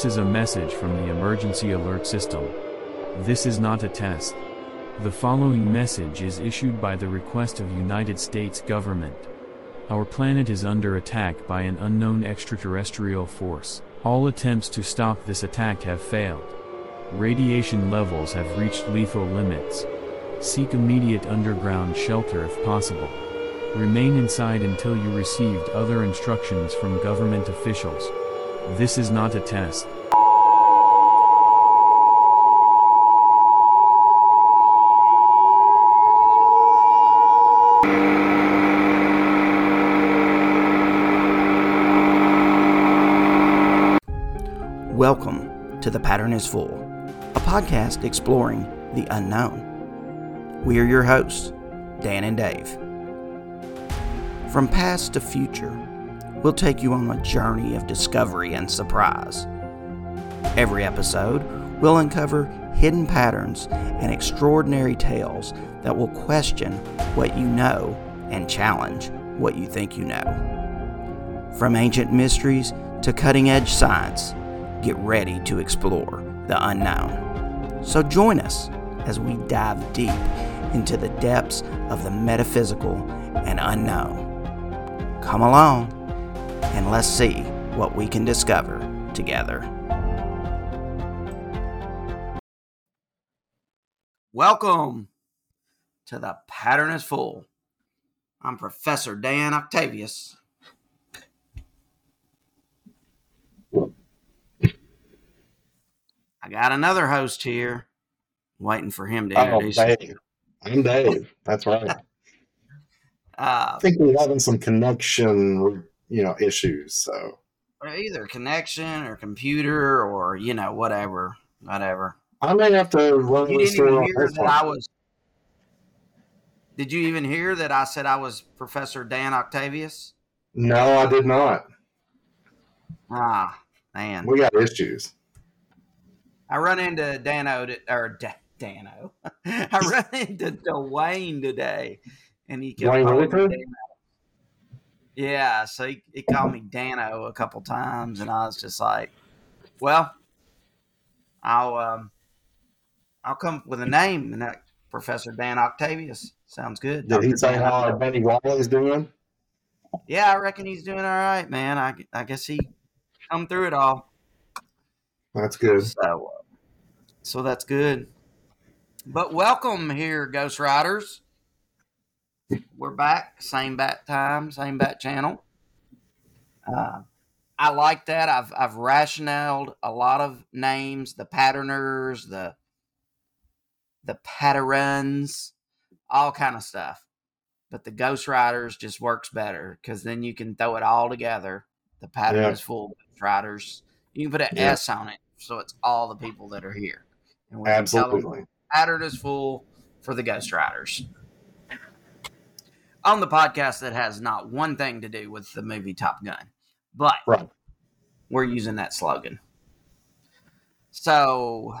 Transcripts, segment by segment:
This is a message from the emergency alert system. This is not a test. The following message is issued by the request of United States government. Our planet is under attack by an unknown extraterrestrial force. All attempts to stop this attack have failed. Radiation levels have reached lethal limits. Seek immediate underground shelter if possible. Remain inside until you received other instructions from government officials. This is not a test. Welcome to The Pattern is Full, a podcast exploring the unknown. We are your hosts, Dan and Dave. From past to future, we'll take you on a journey of discovery and surprise. Every episode, we'll uncover hidden patterns and extraordinary tales that will question what you know and challenge what you think you know. From ancient mysteries to cutting edge science, get ready to explore the unknown. So join us as we dive deep into the depths of the metaphysical and unknown. Come along and let's see what we can discover together. Welcome to The Pattern is Full. I'm Professor Dan Octavius. I got another host here, waiting for him to Oh, introduce. Dave. I'm Dave. That's right. uh, I think we're having some connection, you know, issues. So either connection or computer or you know whatever, whatever. I may have to run You this through even hear that I was. Did you even hear that I said I was Professor Dan Octavius? No, I did not. Ah, man. We got issues. I run into Dano or Da- Dano. I run into Dwayne today, and he kept Dwayne calling Whitaker? Dano. Yeah, so he, he called me Dano a couple times, and I was just like, "Well, I'll um, I'll come up with a name, and that Professor Dan Octavius sounds good." Did he say Dan how Octavius. Benny Wally's doing? Yeah, I reckon he's doing all right, man. I, I guess he come through it all. That's good. So, so that's good. But welcome here, Ghost Riders. We're back, same bat time, same bat channel. Uh, I like that. I've I've rationaled a lot of names, the patterners, the the patterns, all kind of stuff. But the Ghost Riders just works better because then you can throw it all together. The pattern Yeah. is full of Ghost Riders. You can put an Yeah. S on it, so it's all the people that are here. And we can tell them Absolutely. pattern is full for the Ghost Riders. On the podcast that has not one thing to do with the movie Top Gun, but Right. we're using that slogan. So,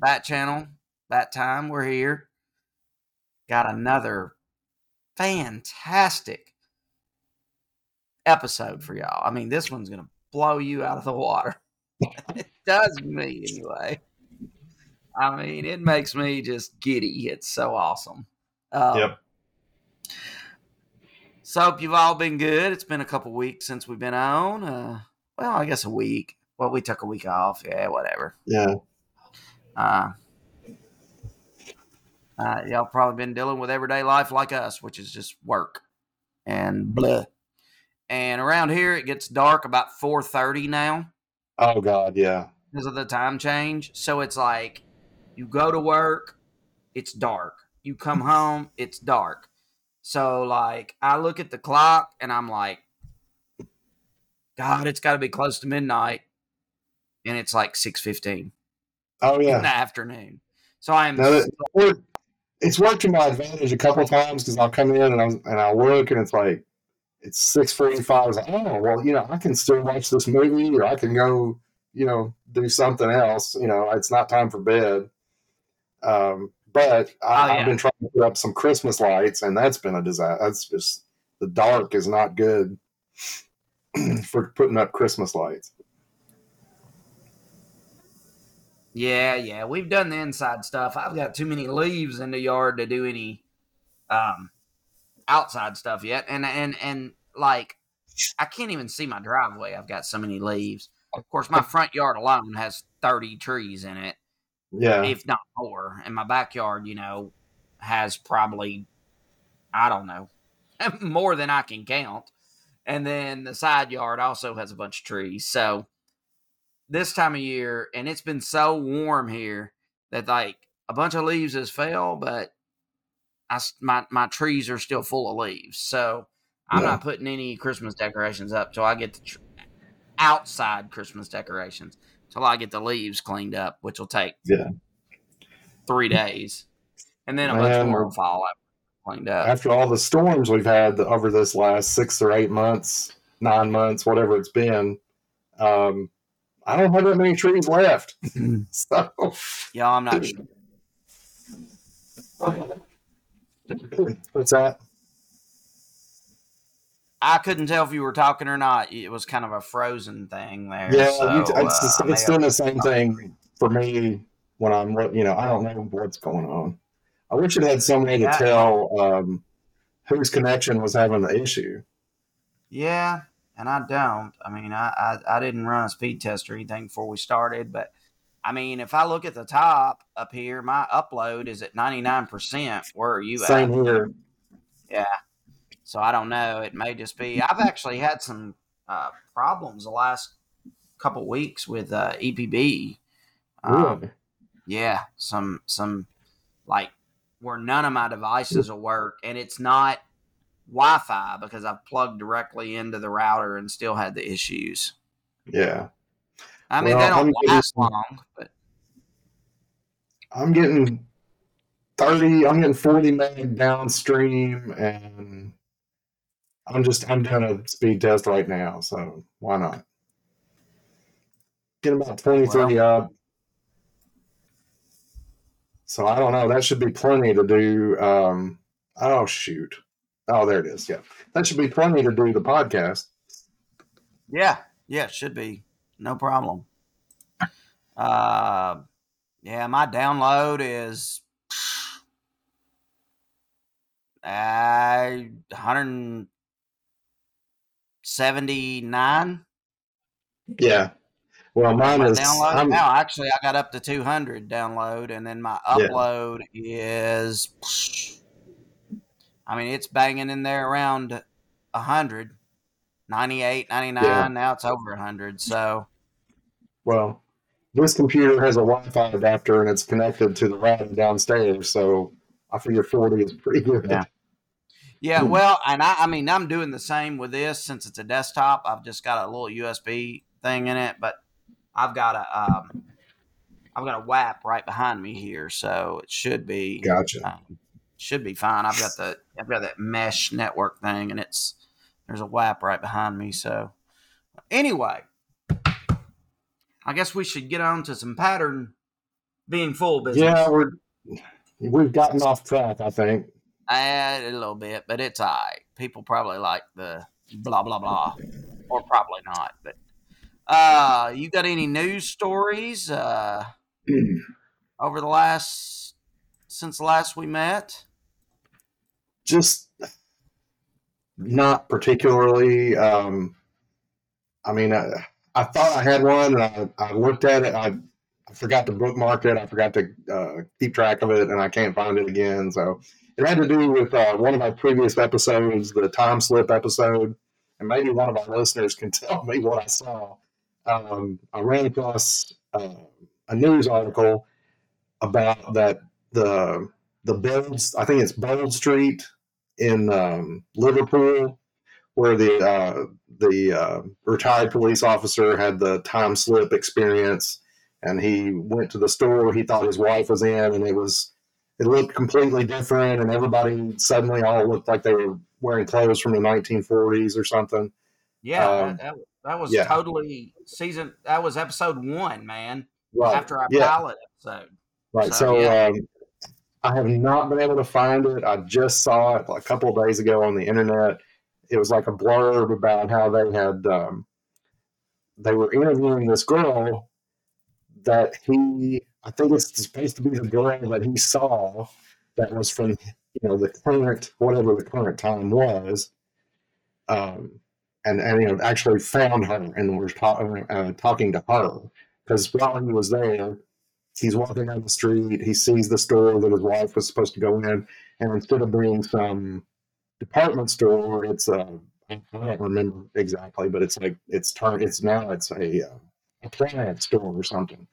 Bat Channel, Bat Time, we're here. Got another fantastic episode for y'all. I mean, this one's going to blow you out of the water. it does me anyway. I mean, it makes me just giddy. It's so awesome. Um, Yep. So hope you've all been good. It's been a couple weeks since we've been on. Uh, well, I guess a week. Well, we took a week off. Yeah, whatever. Yeah. Uh, uh, y'all probably been dealing with everyday life like us, which is just work and blah. And around here, it gets dark about four thirty now Oh God, yeah. because of the time change. So it's like you go to work, it's dark. You come home, it's dark. So like I look at the clock and I'm like, God, it's got to be close to midnight, and it's like six fifteen Oh in the yeah. afternoon. So I am Now, it- it- it's worked to my advantage a couple of times because I'll come in and I'll and I'll look and it's like it's six forty five. I was like, oh well, you know, I can still watch this movie or I can go, you know, do something else. You know, it's not time for bed. Um, but I, Oh, yeah. I've been trying to put up some Christmas lights, and that's been a disaster. That's just the dark is not good for putting up Christmas lights. Yeah, yeah, we've done the inside stuff. I've got too many leaves in the yard to do any um outside stuff yet, and and and like I can't even see my driveway. I've got so many leaves. Of course, my front yard alone has thirty trees in it, Yeah. if not more, and my backyard, you know, has probably I don't know more than I can count, and then the side yard also has a bunch of trees. So this time of year, and it's been so warm here that like a bunch of leaves has fell, but I my my trees are still full of leaves. So I'm Yeah. not putting any Christmas decorations up till I get the tr- outside Christmas decorations till I get the leaves cleaned up, which will take Yeah. three days, and then a bunch more will fall out cleaned up. After all the storms we've had over this last six or eight months, nine months, whatever it's been, um, I don't have that many trees left. so, Yeah, I'm not sure. what's that? I couldn't tell if you were talking or not. It was kind of a frozen thing there. Yeah, so, it's, uh, it's doing the same thing for me when I'm, you know, I don't know what's going on. I wish it had somebody way to tell um, whose connection was having the issue. Yeah, and I don't. I mean, I, I I didn't run a speed test or anything before we started, but I mean, if I look at the top up here, my upload is at ninety nine percent. Where are you Same at? here. Yeah. So I don't know. It may just be. I've actually had some uh, problems the last couple weeks with uh, EPB. Um, Really? yeah, some some like where none of my devices will work, and it's not Wi-Fi because I've plugged directly into the router and still had the issues. Yeah. I mean, Well, they don't I'm last long, but I'm getting 30, I'm getting 40 meg downstream, and I'm just, I'm doing a speed test right now. So why not? Getting about 23 up. So I don't know. That should be plenty to do. Um, oh, shoot. Oh, there it is. Yeah. That should be plenty to do the podcast. yeah, yeah, it should be no problem. Uh, yeah, my download is uh, 179. Yeah. Well, mine is. download now actually I got up to 200 download and then my Yeah. upload is I mean it's banging in there around 100 98 99 Yeah. now it's over 100 so Well, this computer has a Wi-Fi adapter and it's connected to the router downstairs, so I figure 40 is pretty good. Yeah. Yeah Hmm. well and I, I mean I'm doing the same with this since it's a desktop I've just got a little USB thing in it but I've got a um I've got a WAP right behind me here so it should be Gotcha. um, should be fine. I've got the I've got that mesh network thing, and it's there's a WAP right behind me. So anyway, I guess we should get on to some pattern being full business. Yeah, we're we've gotten off track, I think. A little bit, but it's all right. People probably like the blah blah blah, or probably not. But uh, you got any news stories uh, over the last since last we met? Just not particularly. Um, I mean, I, I thought I had one, and I, I looked at it. I, I forgot to bookmark it. I forgot to uh, keep track of it, and I can't find it again. So it had to do with uh, one of my previous episodes, the time slip episode, and maybe one of our listeners can tell me what I saw. Um, I ran across uh, a news article about that the the Bold, I think it's Bold Street in um, Liverpool, where the uh, the uh, retired police officer had the time slip experience, and he went to the store he thought his wife was in, and it was it looked completely different, and everybody suddenly all looked like they were wearing clothes from the 1940s or something. Yeah, Um, that, that, was yeah. totally season. That was episode one, man. Right. After our yeah. pilot episode. Right. So, So, yeah. um, I have not been able to find it. I just saw it a couple of days ago on the internet. It was like a blurb about how they had um, they were interviewing this girl that he I think it's supposed to be the girl that he saw that was from you know the current whatever the current time was, um, and and you know actually found her and was ta- uh, talking to her because while he was there, he's walking down the street, he sees the store that his wife was supposed to go in, and instead of being some department store, it's a I don't remember exactly, but it's like it's turned. It's now it's a a appliance store or something.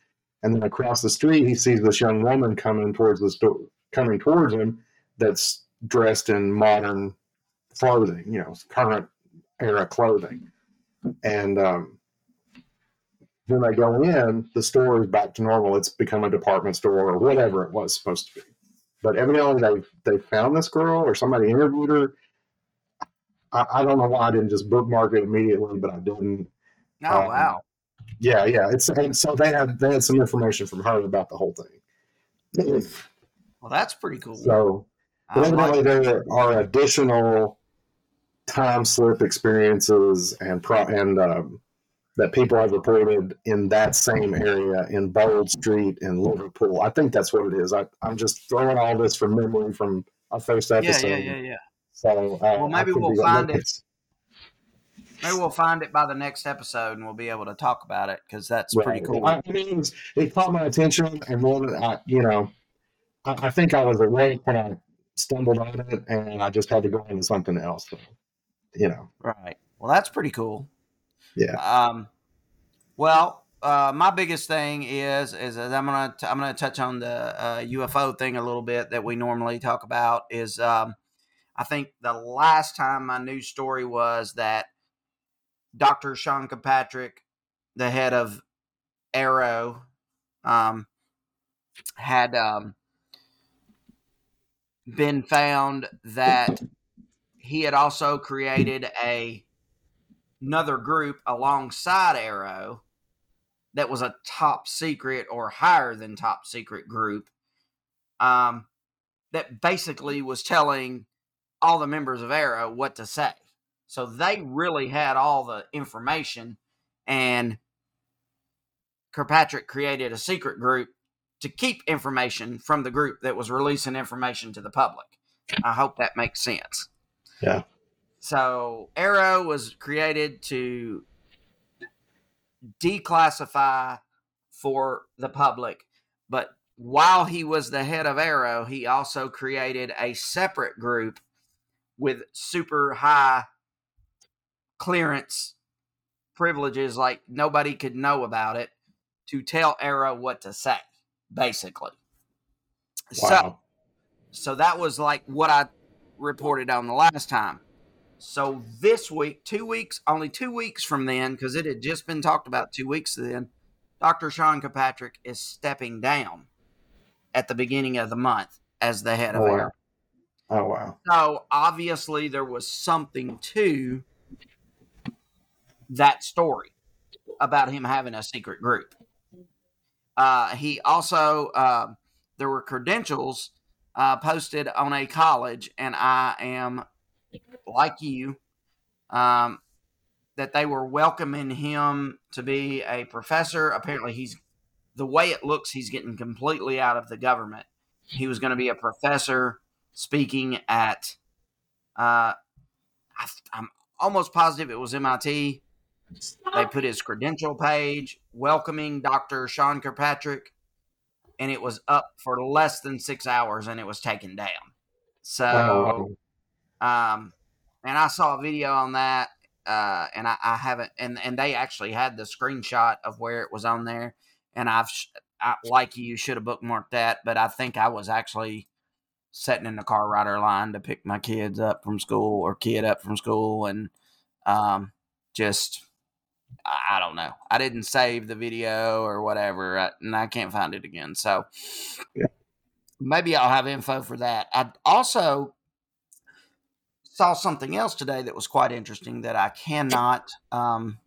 And then across the street, he sees this young woman coming towards the store, coming towards him, that's dressed in modern clothing, you know, current era clothing. And um, when they go in, the store is back to normal. It's become a department store or whatever it was supposed to be. But evidently, they they found this girl or somebody interviewed her. I, I don't know why I didn't just bookmark it immediately, but I didn't. Oh Um, wow. Yeah, yeah. It's and so they had they had some information from her about the whole thing. Well, that's pretty cool. So but like evidently there are additional time slip experiences and pro and um, that people have reported in that same area in Bold Street in Liverpool. I think that's what it is. I, I'm just throwing all this from memory from our first episode. yeah, yeah, yeah. So uh, Well, maybe we'll find it. Maybe we'll find it by the next episode, and we'll be able to talk about it because that's pretty cool. I, mean, it, was, it caught my attention, and then I, you know, I, I think I was awake when I stumbled on it, and I just had to go into something else. So, you know, Right. Well, that's pretty cool. Yeah. Um, well, uh, my biggest thing is is I'm gonna t- I'm gonna touch on the uh, UFO thing a little bit that we normally talk about. Is um, I think the last time my news story was that Dr. Sean Kirkpatrick, the head of AARO, um, had um, been found that he had also created a another group alongside AARO that was a top secret or higher than top secret group um, that basically was telling all the members of AARO what to say. So they really had all the information, and Kirkpatrick created a secret group to keep information from the group that was releasing information to the public. I hope that makes sense. Yeah. So AARO was created to declassify for the public, but while he was the head of AARO, he also created a separate group with super high clearance privileges, like nobody could know about it, to tell AARO what to say, basically. So, wow. so that was like what I reported on the last time. So this week, two weeks, only two weeks from then, because it had just been talked about two weeks then, Dr. Sean Kirkpatrick is stepping down at the beginning of the month as the head of Oh, wow. AARO. oh wow. So obviously there was something to that story about him having a secret group. Uh, he also uh, there were credentials uh, posted on a college, and I am like you um, that they were welcoming him to be a professor. Apparently, he's the way it looks, he's getting completely out of the government. He was going to be a professor speaking at uh, I, I'm almost positive it was MIT. They put his credential page welcoming Dr. Sean Kirkpatrick, and it was up for less than six hours and it was taken down. So, wow. um, and I saw a video on that, uh, and I, I haven't, and, and they actually had the screenshot of where it was on there, and I've, I, like you, should have bookmarked that, but I think I was actually sitting in the car rider line to pick my kids up from school or kid up from school, and um, just I don't know. I didn't save the video or whatever, and I can't find it again. So Yeah. maybe I'll have info for that. I also saw something else today that was quite interesting that I cannot. Um,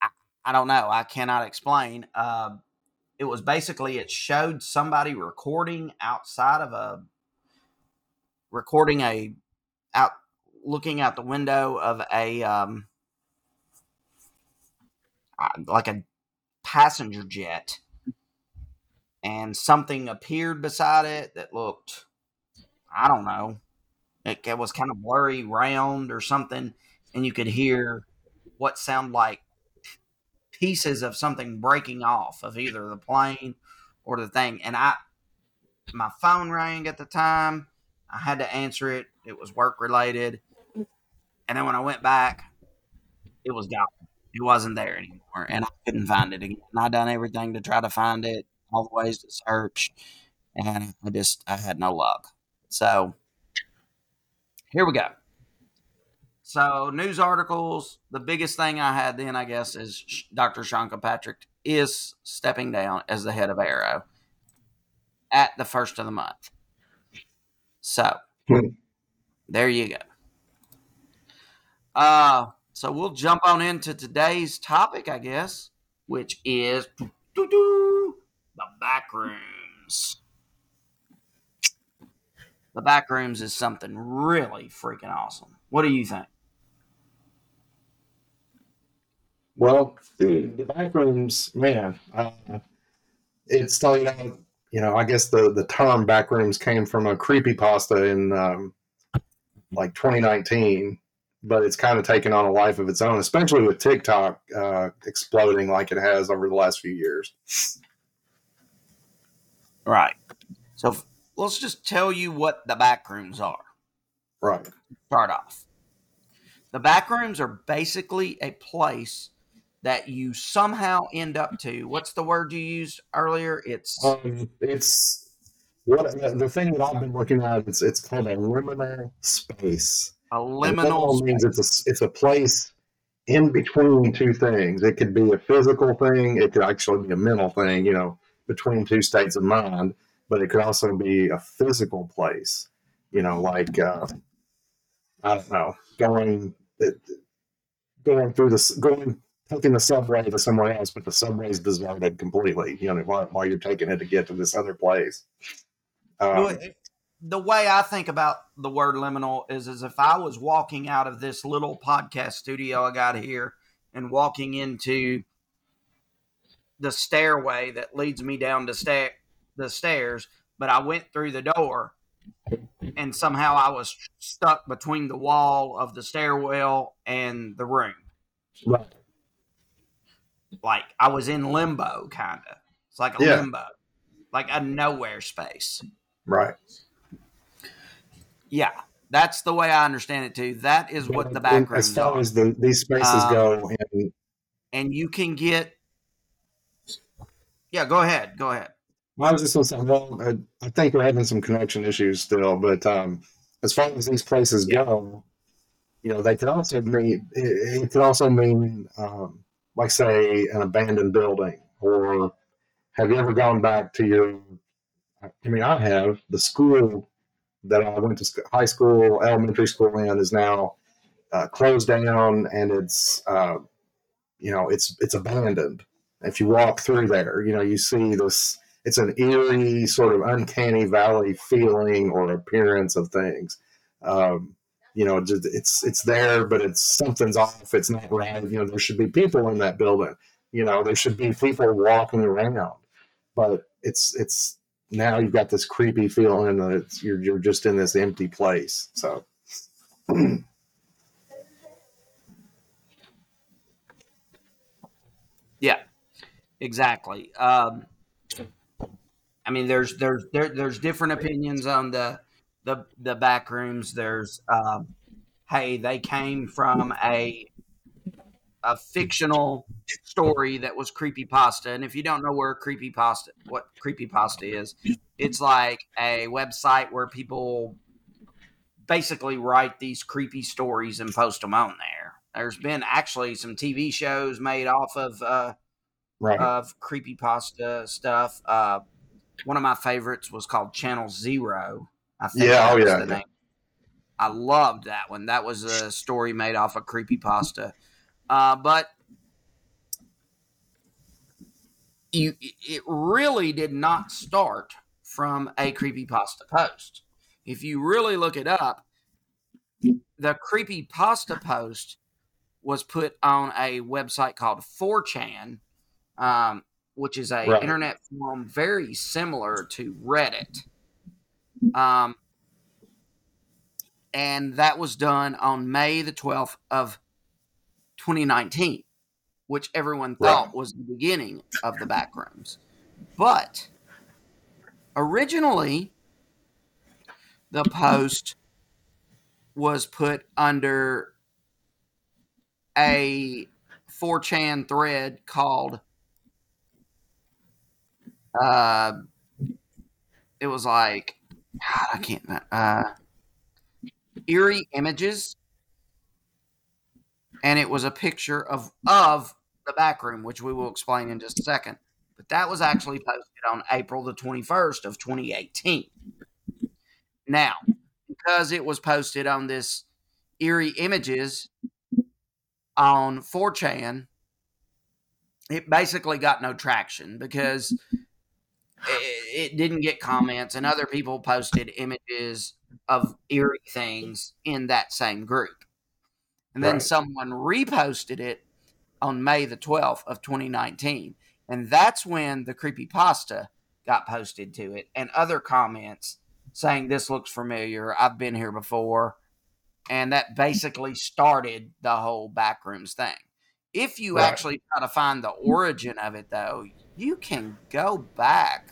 I, I don't know. I cannot explain. Uh, it was basically it showed somebody recording outside of a recording a out looking out the window of a um uh, like a passenger jet, and something appeared beside it that looked, I don't know, it, it was kind of blurry, round or something, and you could hear what sounded like pieces of something breaking off of either the plane or the thing. And I, my phone rang at the time. I had to answer it. It was work related. And then when I went back, it was gone. It wasn't there anymore, and I couldn't find it again. And I done everything to try to find it, all the ways to search, and I just I had no luck. So here we go. So news articles. The biggest thing I had then, I guess, is Dr. Sean Kilpatrick is stepping down as the head of AARO at the first of the month. So hmm. there you go. Uh, so we'll jump on into today's topic, I guess, which is the back rooms. The back rooms is something really freaking awesome. What do you think? Well, the back rooms, man, uh, it's starting out. You know, I guess the the term back rooms came from a creepy pasta in um, like 2019 but it's kind of taken on a life of its own, especially with TikTok uh, exploding like it has over the last few years. Right. So let's just tell you what the back rooms are. Right. Start off. The back rooms are basically a place that you somehow end up to. What's the word you used earlier? It's um, it's what the thing that I've been looking at. It's it's called a liminal space. A liminal means it's a it's a place in between two things. It could be a physical thing. It could actually be a mental thing. You know, between two states of mind. But it could also be a physical place. You know, like uh, I don't know, going going through this going taking the subway to somewhere else, but the subway's deserted completely. You know, while, while you're taking it to get to this other place. Um, the way I think about the word liminal is as if I was walking out of this little podcast studio I got here and walking into the stairway that leads me down the sta- the stairs, but I went through the door and somehow I was stuck between the wall of the stairwell and the room. Right. Like I was in limbo kind of. It's like a yeah. limbo. Like a nowhere space. Right. Yeah, that's the way I understand it too. That is what the background. As far are. as the, these spaces um, go, and, and you can get. Yeah, go ahead. Go ahead. I was just going to say, well, I, I, think we're having some connection issues still, but um, as far as these places go, you know, they could also mean it, it could also mean, um, like, say, an abandoned building, or have you ever gone back to your? I mean, I have the school that I went to high school, elementary school in is now uh, closed down, and it's uh, you know it's it's abandoned. If you walk through there, you know you see this. It's an eerie, sort of uncanny valley feeling or appearance of things. Um, you know, it's it's there, but it's something's off. It's not right. You know, there should be people in that building. You know, there should be people walking around, but it's it's now you've got this creepy feeling that you're you're just in this empty place. So. yeah, exactly. Um, I mean, there's there's there, there's different opinions on the the the back rooms. There's um, hey, they came from a a fictional story that was creepy pasta. And if you don't know where creepy pasta, what creepy pasta is, it's like a website where people basically write these creepy stories and post them on there. There's been actually some TV shows made off of uh, right. of creepy pasta stuff. Uh, one of my favorites was called Channel Zero. I think yeah, oh yeah, yeah. I loved that one. That was a story made off of creepy pasta. Uh, but you, it really did not start from a creepypasta post. If you really look it up, the creepypasta post was put on a website called 4chan um, which is a Right. internet forum very similar to Reddit. Um, and that was done on May the 12th of 2019, which everyone thought Right. was the beginning of the backrooms. But originally, the post was put under a 4chan thread called uh it was like God, I can't uh eerie images and it was a picture of of the back room which we will explain in just a second. But that was actually posted on April the 21st of 2018 now because it was posted on this eerie images on 4chan it basically got no traction because it, it didn't get comments and other people posted images of eerie things in that same group and then Right. someone reposted it on may the 12th of 2019 and that's when the creepy pasta got posted to it and other comments saying this looks familiar i've been here before and that basically started the whole backrooms thing if you Right. actually try to find the origin of it though you can go back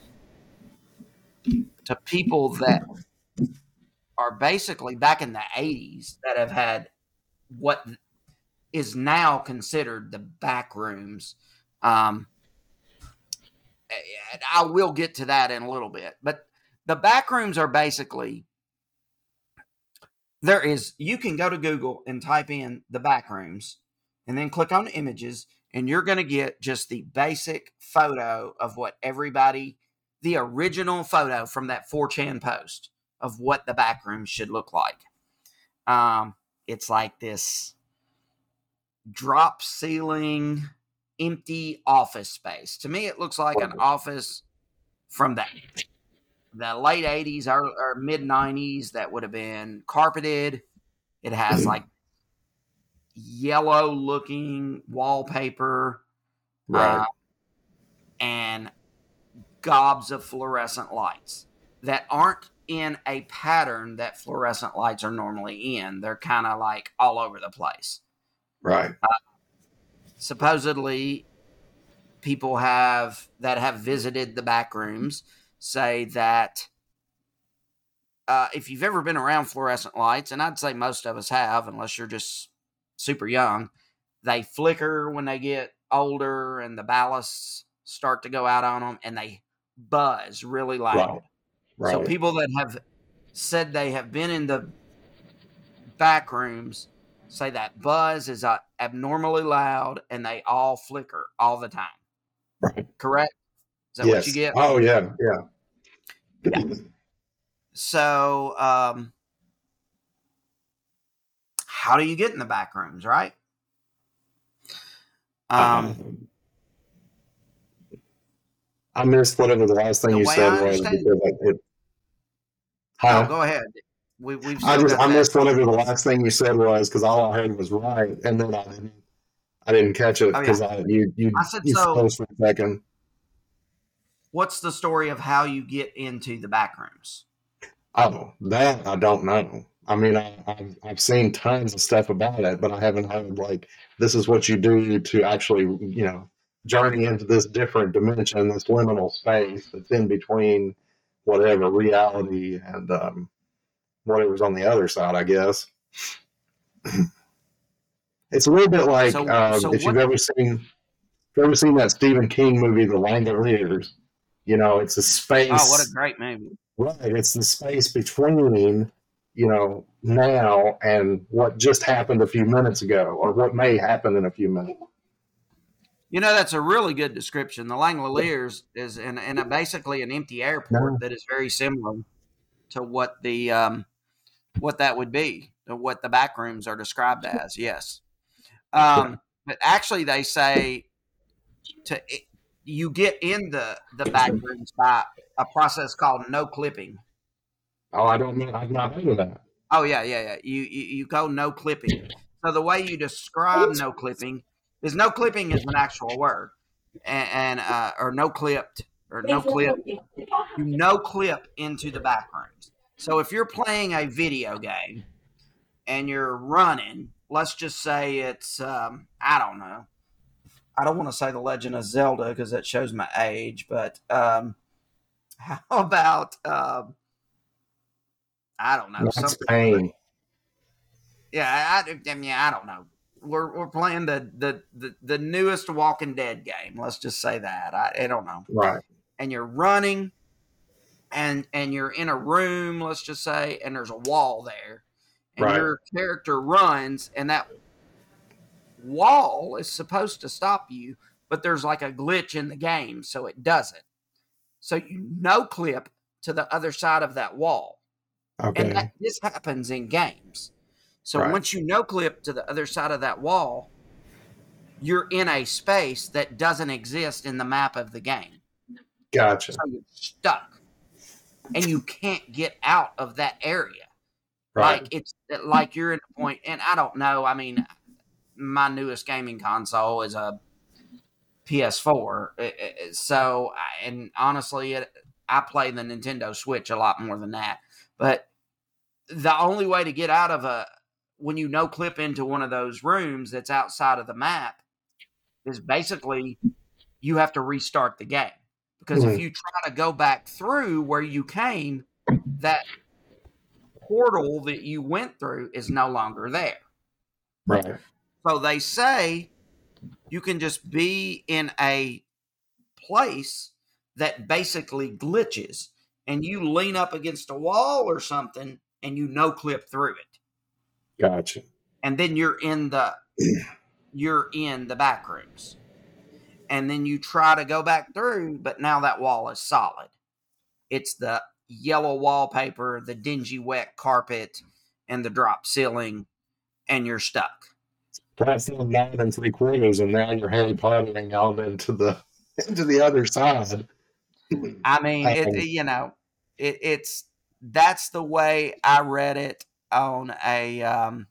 to people that are basically back in the 80s that have had what is now considered the back rooms. Um, i will get to that in a little bit but the back rooms are basically there is you can go to google and type in the back rooms and then click on images and you're going to get just the basic photo of what everybody the original photo from that 4chan post of what the back room should look like. Um it's like this drop ceiling empty office space. To me it looks like an office from the the late 80s or, or mid 90s that would have been carpeted. It has like yellow looking wallpaper Right. uh, and gobs of fluorescent lights that aren't in a pattern that fluorescent lights are normally in. They're kind of like all over the place. right. Supposedly, people have that have visited the back rooms say that uh, if you've ever been around fluorescent lights, and I'd say most of us have, unless you're just super young, they flicker when they get older and the ballasts start to go out on them and they buzz really loud. Right. Right. So people that have said they have been in the back rooms say that buzz is uh, abnormally loud and they all flicker all the time. Right. Correct? Is that yes. what you get? Oh yeah, yeah. So, um, how do you get in the back rooms, right? Um, I missed whatever the last thing you said was understand- because it, oh, Huh? go ahead. We, we've I just I missed whatever the last thing you said was because all I heard was right, and then I didn't I didn't catch it Oh, yeah. because I you you I said you so- for a second. What's the story of how you get into the back rooms? Oh, that I don't know. I mean, I, I've I've seen tons of stuff about it, but I haven't heard like this is what you do to actually you know journey into this different dimension, this liminal space that's in between whatever reality and um, whatever's on the other side. I guess it's a little bit like So- um, so if you've ever seen if you've ever seen that Stephen King movie, The Langoliers. You know, it's a space. Oh, what a great movie! Right. It's the space between, you know, now and what just happened a few minutes ago or what may happen in a few minutes. You know, that's a really good description. The Langoliers is in, in a, basically an empty airport that is very similar to what the um, what that would be, what the back rooms are described as. Yes, um, but actually, they say to you get in the the back rooms by a process called no clipping. Oh, I don't know. I've not heard of that. Oh yeah, yeah, yeah. You you, you go no clipping. So the way you describe no clipping is no clipping is an actual word. and, and uh, or no clipped or no clip, you no clip into the back rooms. So if you're playing a video game and you're running, let's just say it's um, I don't know. I don't want to say the Legend of Zelda because that shows my age, but um, how about um, I don't know. That's pain. Yeah, I, I mean, I don't know. We're, we're playing the, the, the, the newest Walking Dead game. Let's just say that. I, I don't know. Right. And you're running and and you're in a room, let's just say, and there's a wall there. And Right. your character runs and that wall is supposed to stop you, but there's like a glitch in the game, so it doesn't. So you no clip to the other side of that wall. Okay. And that, this happens in games. So Right. once you no clip to the other side of that wall, you're in a space that doesn't exist in the map of the game. gotcha. So you're stuck. And you can't get out of that area. Right. Like it's like you're in a point, and I don't know. I mean, my newest gaming console is a PS4, Uh, uh, so and honestly, it, I play the Nintendo Switch a lot more than that. But the only way to get out of a when you no clip into one of those rooms that's outside of the map is basically you have to restart the game because if Mhm. you try to go back through where you came, that portal that you went through is no longer there. right. So they say you can just be in a place that basically glitches and you lean up against a wall or something and you no clip through it. Gotcha. And then you're in the you're in the back rooms. And then you try to go back through, but now that wall is solid. It's the yellow wallpaper, the dingy wet carpet, and the drop ceiling, and you're stuck. That's the nine and three quarters, and now you're Harry Pottering out into the into the other side. I mean, Um, it, you know, it, it's that's the way I read it on a, um,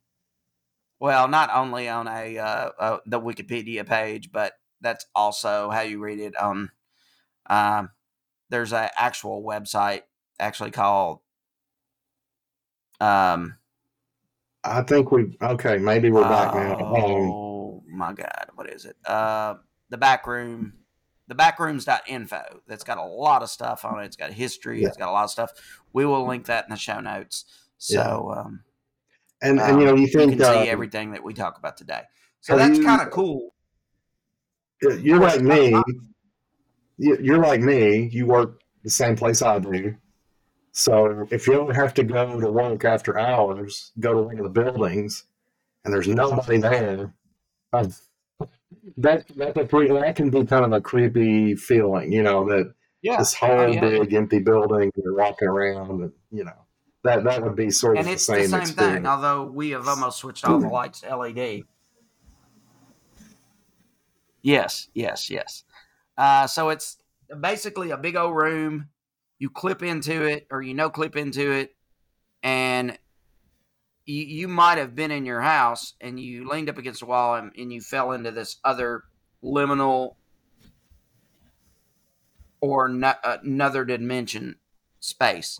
well, not only on a uh, uh, the Wikipedia page, but that's also how you read it on. Um, there's an actual website actually called. Um, I think we okay. Maybe we're back now. Um, Oh my god, what is it? Uh, the back room, the backrooms.info. That's got a lot of stuff on it. It's got history. It's got a lot of stuff. We will link that in the show notes. So um, and and you know you you think can uh, see everything that we talk about today. So that's kind of cool. you're like me. You- You're like me. You work the same place I do. So if you ever have to go to work after hours, go to one of the buildings, and there's nobody there, um, that that's a that can be kind of a creepy feeling. You know that Yeah, this whole yeah. big empty building, you're walking around, and you know that that would be sort of and the it's the same, same experience. thing. Although we have almost switched all the lights to LED. Yes, yes, yes. Uh, so it's basically a big old room. You clip into it, or you no clip into it, and you, you might have been in your house and you leaned up against a wall and, and you fell into this other liminal or no, another dimension space,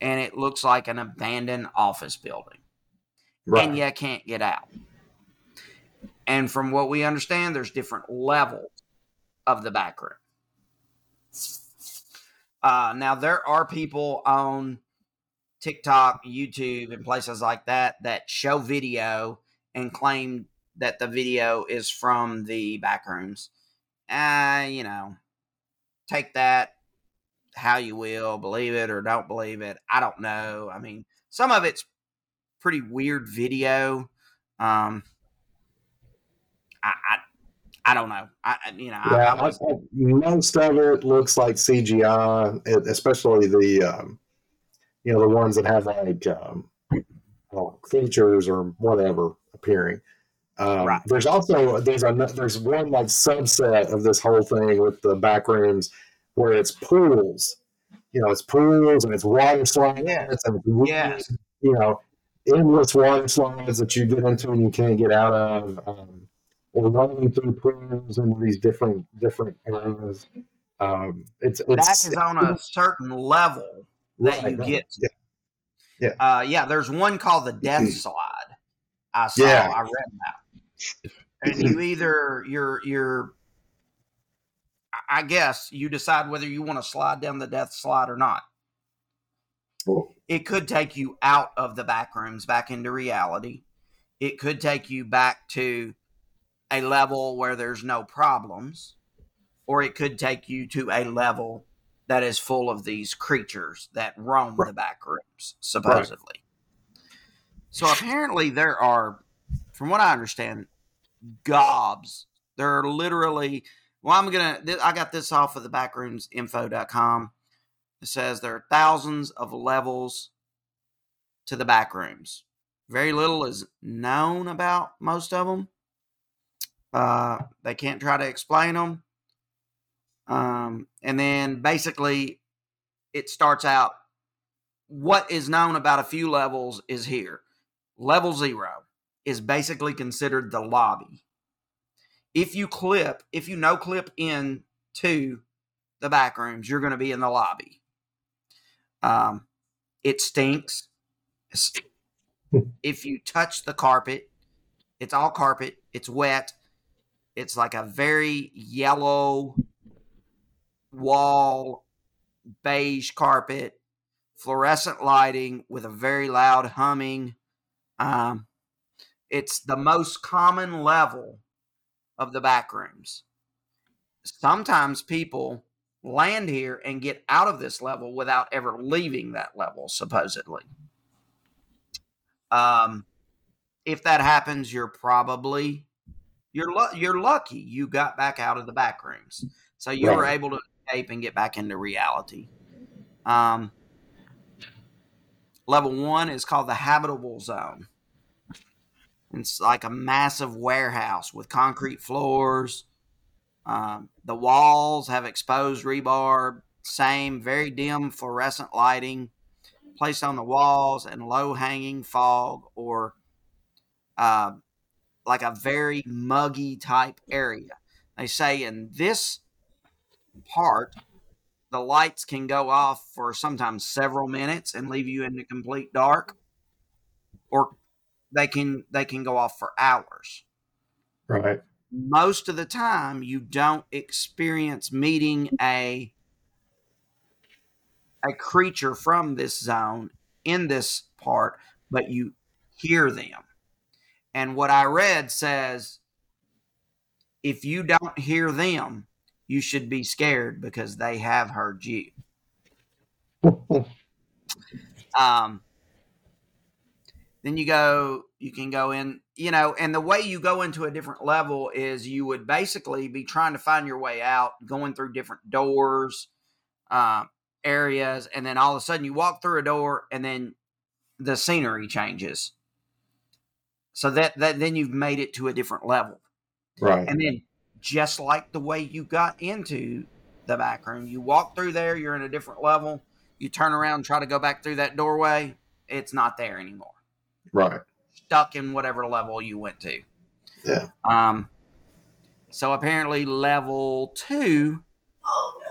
and it looks like an abandoned office building Right. and you can't get out. And from what we understand, there's different levels of the back room. Uh, now there are people on TikTok, YouTube, and places like that that show video and claim that the video is from the back rooms. Uh, you know, take that how you will, believe it or don't believe it. I don't know. I mean, some of it's pretty weird video. Um, I, I, I don't know. I, you know, I, Yeah, I I- most of it looks like CGI, especially the um, you know the ones that have like um, creatures or whatever appearing. Um, Right. There's also there's a there's one like subset of this whole thing with the back rooms where it's pools. You know, it's pools and it's water slides Yeah. and it's Yes. you know endless water slides that you get into and you can't get out of. Um, or running through pools and these different different areas. Um, it's, it's is on a certain level that right, you right. get to. Yeah. Uh, yeah, there's one called the Death Slide. I saw. Yeah. I read that. And you either you're you're. I guess you decide whether you want to slide down the Death Slide or not. Cool. It could take you out of the back rooms, back into reality. It could take you back to a level where there's no problems, or it could take you to a level that is full of these creatures that roam the back rooms, supposedly. So apparently, there are, from what I understand, gobs. There are literally, well, I'm to, I got this off of the backroomsinfo.com. It says there are thousands of levels to the back rooms. Very little is known about most of them. Uh, they can't try to explain them. Um, and then basically, it starts out what is known about a few levels is here. Level zero is basically considered the lobby. If you clip, if you no clip in to the back rooms, you're going to be in the lobby. Um, it stinks. If you touch the carpet, it's all carpet. It's wet. It's like a very yellow wall, beige carpet, fluorescent lighting with a very loud humming. Um, it's the most common level of the back rooms. Sometimes people land here and get out of this level without ever leaving that level, supposedly. Um, if that happens, you're probably you're lu- you're lucky you got back out of the back rooms, so you were able to escape and get back into reality. Um, level one is called the habitable zone. It's like a massive warehouse with concrete floors. Um, the walls have exposed rebar, same very dim fluorescent lighting placed on the walls and low hanging fog or uh, like a very muggy type area. They say in this part, the lights can go off for sometimes several minutes and leave you in the complete dark, or they can they can go off for hours. Right. most of the time you don't experience meeting a a creature from this zone in this part but you hear them. And what i read says if you don't hear them you should be scared because they have heard you. Um then you go you can go in you know and the way you go into a different level is you would basically be trying to find your way out going through different doors um, areas and then all of a sudden you walk through a door and then the scenery changes. So that, that then you've made it to a different level. Right. and then just like the way you got into the back room you walk through there you're in a different level you turn around and try to go back through that doorway it's not there anymore Right. stuck in whatever level you went to. Yeah. Um. So apparently, level two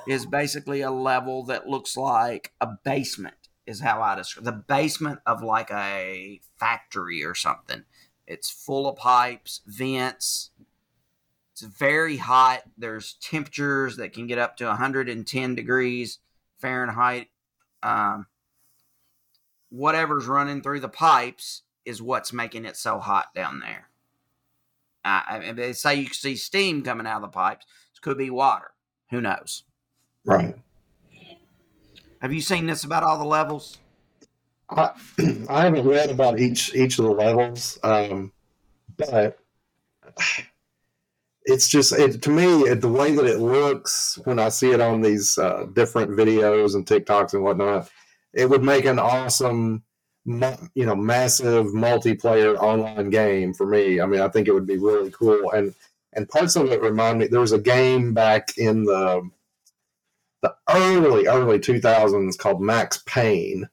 is basically a level that looks like a basement. Is how I describe the basement of like a factory or something. It's full of pipes, vents. It's very hot. There's temperatures that can get up to 110 degrees Fahrenheit. Um, whatever's running through the pipes is what's making it so hot down there. Uh, I mean, they say you can see steam coming out of the pipes. It could be water. Who knows? Right. Have you seen this about all the levels? I, I haven't read about each each of the levels, um, but it's just it, to me it, the way that it looks when I see it on these uh, different videos and TikToks and whatnot. It would make an awesome, you know, massive multiplayer online game for me. I mean, I think it would be really cool, and and parts of it remind me. There was a game back in the the early early two thousands called Max Payne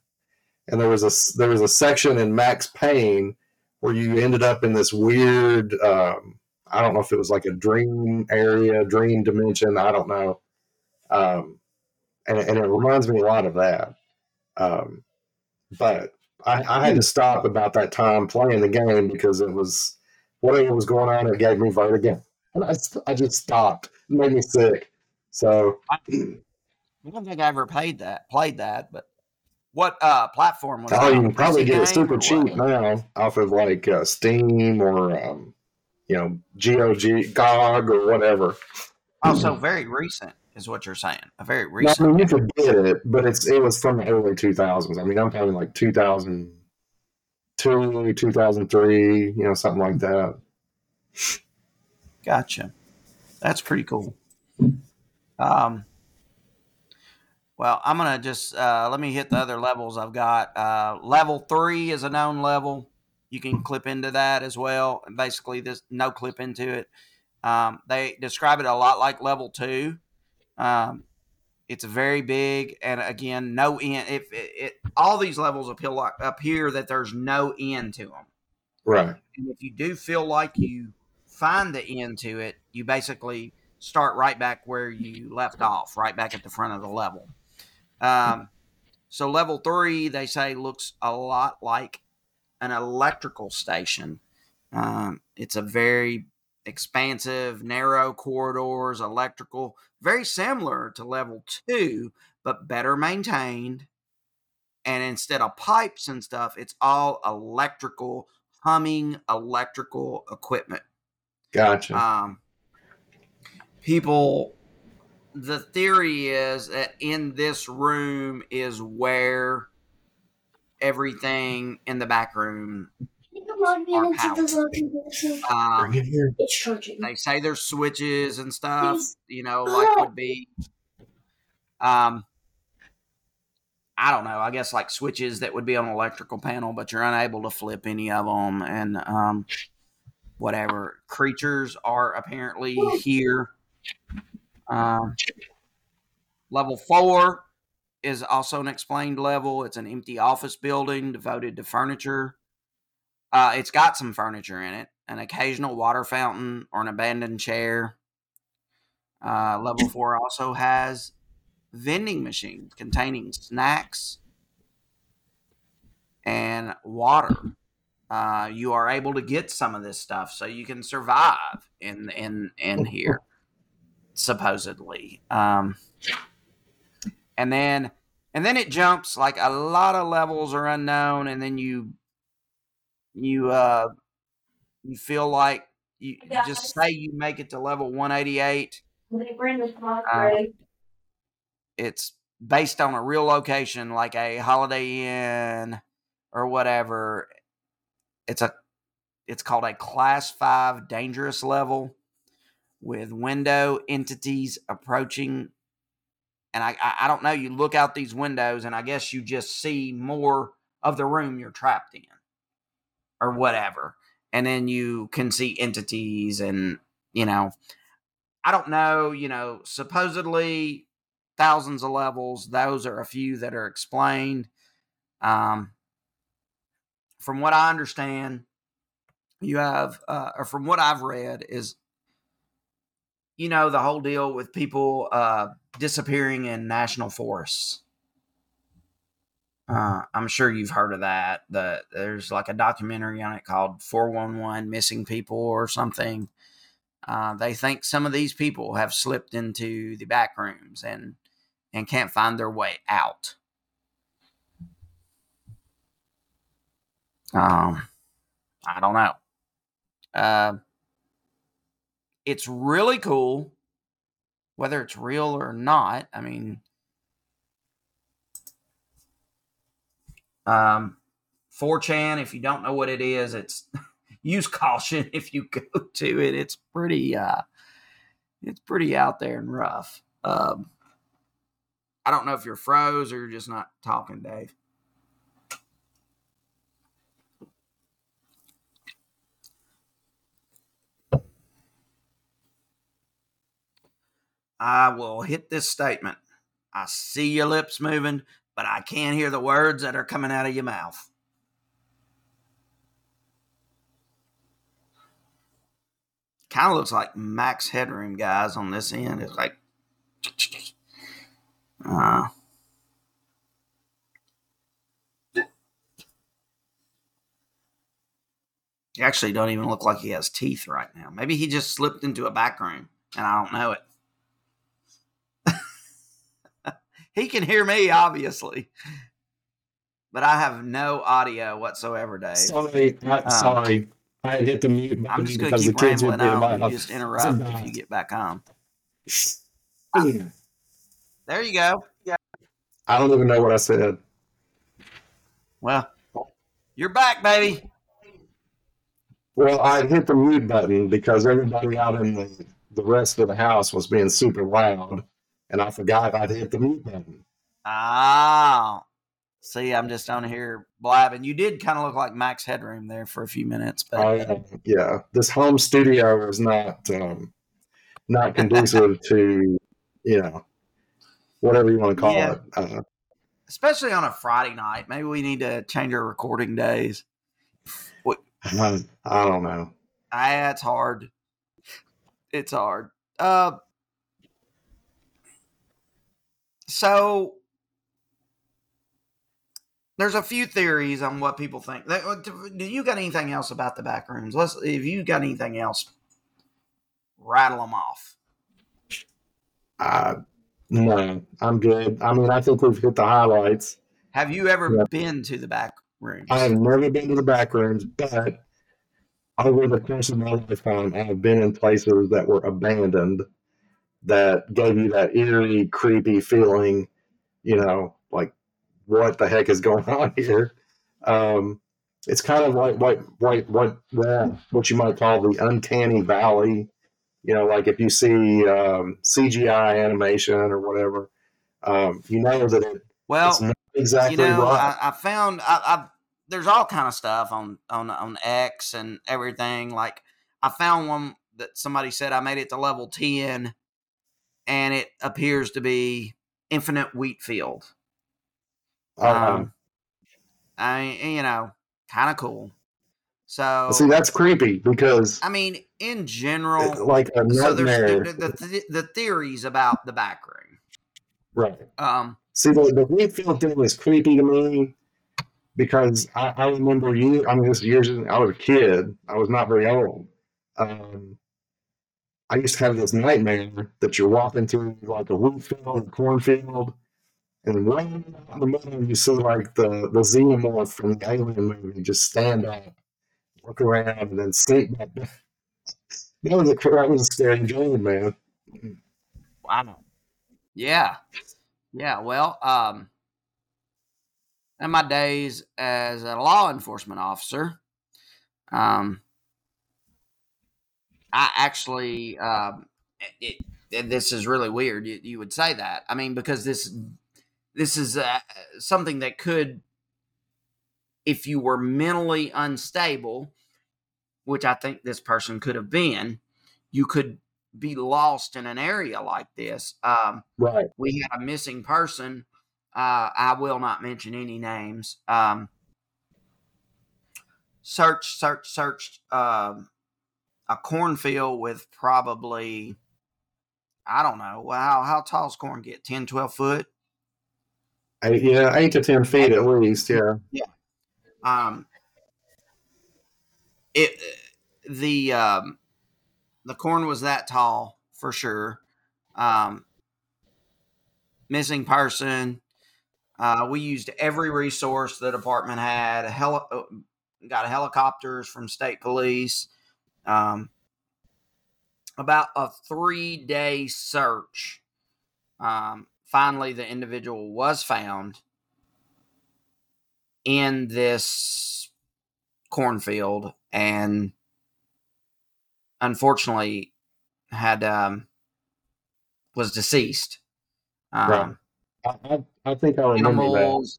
and there was a there was a section in Max Payne where you ended up in this weird. Um, I don't know if it was like a dream area, dream dimension. I don't know. Um, and, and it reminds me a lot of that. Um, but I, I had to stop about that time playing the game because it was whatever was going on. It gave me vertigo, and I, I just stopped. It made me sick. So I don't think I ever played that. Played that, but what uh, platform was? Oh, you can probably get it super cheap now off of like uh, Steam or um, you know GOG, GOG or whatever. Also, very recent is what you're saying. A very No, I mean you could get it, but it's it was from the early two thousands. I mean, I'm talking like two thousand two, two thousand three, you know, something like that. Gotcha. That's pretty cool. Um, well, I'm gonna just uh, let me hit the other levels I've got. Uh, level three is a known level. You can clip into that as well. Basically, there's no clip into it. Um, they describe it a lot like level two. Um, it's very big, and again, no end. If it, it all these levels appeal like, appear that there's no end to them. Right. And if you do feel like you find the end to it, you basically start right back where you left off, right back at the front of the level. Um, so level three, they say, looks a lot like an electrical station. Um, it's a very expansive, narrow corridors, electrical, very similar to level two, but better maintained. And instead of pipes and stuff, it's all electrical, humming electrical equipment. Gotcha. Um, people, the theory is that in this room is where everything in the back room. Come on, man, into house. the lobby. Wilson. Um, it here. It's charging. they say there's switches and stuff, Please. you know, like would be um I don't know, I guess like switches that would be on an electrical panel, but you're unable to flip any of them and um whatever. Creatures are apparently here. Um level 4 is also an explained level. It's an empty office building devoted to furniture. Uh, it's got some furniture in it, an occasional water fountain or an abandoned chair. Uh, level four also has vending machines containing snacks and water. Uh, you are able to get some of this stuff, so you can survive in in in here, supposedly. Um, and then and then it jumps like a lot of levels are unknown, and then you you uh you feel like you Yeah. just say you make it to level 188 They bring this box, Uh, it's based on a real location like a holiday inn or whatever. It's a it's called a class 5 dangerous level with window entities approaching. And I, I i don't know you look out these windows and i guess you just see more of the room you're trapped in or whatever and then you can see entities and you know i don't know you know supposedly thousands of levels those are a few that are explained um from what i understand you have uh or from what i've read is you know the whole deal with people uh disappearing in national forests uh, I'm sure you've heard of that. The there's like a documentary on it called 411 Missing People or something. Uh, they think some of these people have slipped into the back rooms and and can't find their way out. Um, I don't know. Uh, it's really cool, whether it's real or not. I mean, Um, 4chan, if you don't know what it is, it's use caution if you go to it. It's pretty, uh, it's pretty out there and rough. Um, I don't know if you're froze or you're just not talking, Dave. I will hit this statement. I see your lips moving, but I can't hear the words that are coming out of your mouth. kind of looks like max headroom guys on this end. It's like, uh, he actually don't even look like he has teeth right now. Maybe he just slipped into a back room and I don't know it. He can hear me, obviously, but I have no audio whatsoever, Dave. Sorry, I, Um, sorry. I hit the mute I'm button just to because the keep kids would rambling be in my. You just interrupt if you get back on. Yeah. There you go. I don't even know what I said. Well, you're back, baby. Well, I hit the mute button because everybody out in the, the rest of the house was being super loud, and I forgot I'd hit the mute button. Ah, see, I'm just on here blabbing. You did kind of look like Max Headroom there for a few minutes, but I, yeah, this home studio is not um, not conducive to you know whatever you want to call Yeah. it. Uh, especially on a Friday night, maybe we need to change our recording days. I, I don't know. It's hard. It's hard. Uh, so there's a few theories on what people think. Do you got anything else about the back rooms? Let's. If you got anything else, rattle them off. Uh, no, I'm good. I mean, I think we've hit the highlights. Have you ever Yeah. been to the back rooms? I have never been to the back rooms, but over the course of my lifetime, I have been in places that were abandoned that gave you that eerie, creepy feeling, you know, like what the heck is going on here? Um, it's kind of like what what what what what you might call the uncanny valley. You know, like if you see um, CGI animation or whatever, um, you know that it, well, it's not exactly you know, right. I, I found I, I there's all kind of stuff on on on X and everything. Like I found one that somebody said I made it to level ten, and it appears to be infinite wheat field. Um, Um, I you know, kind of cool. So see, that's creepy because I mean, in general, like a so nightmare. there's the, the, the, the theories about the back room. right. Um, See, the, the Wheatfield thing was creepy to me because I, I remember you. I mean, this years. I was a kid. I was not very old. Um, I used to have this nightmare that you're walking through like a wheat field, a cornfield, and right in the middle you see like the the xenomorph from the Alien movie just stand up, look around, and then sink back. down. That was a that was a scary dream, man. Wow. Yeah. Yeah. Well, um, in my days as a law enforcement officer, um, I actually, um, it, it, this is really weird. You, you would say that. I mean, because this, this is uh, something that could, if you were mentally unstable, which I think this person could have been, you could be lost in an area like this. Um, Right. we had a missing person. Uh, I will not mention any names. Um, search, search, searched um, a cornfield with probably, I don't know, how, how tall's corn get? 10, 12 foot? Eight, yeah, eight to ten feet at least. Yeah. Yeah. Um, it, the, um, the corn was that tall for sure. Um, missing person. Uh, we used every resource the department had. A heli- uh, got helicopters from state police. Um, about a three day search. Um, finally, the individual was found in this cornfield and unfortunately had um, was deceased. Um, Right. I, I, think I remember that. animals.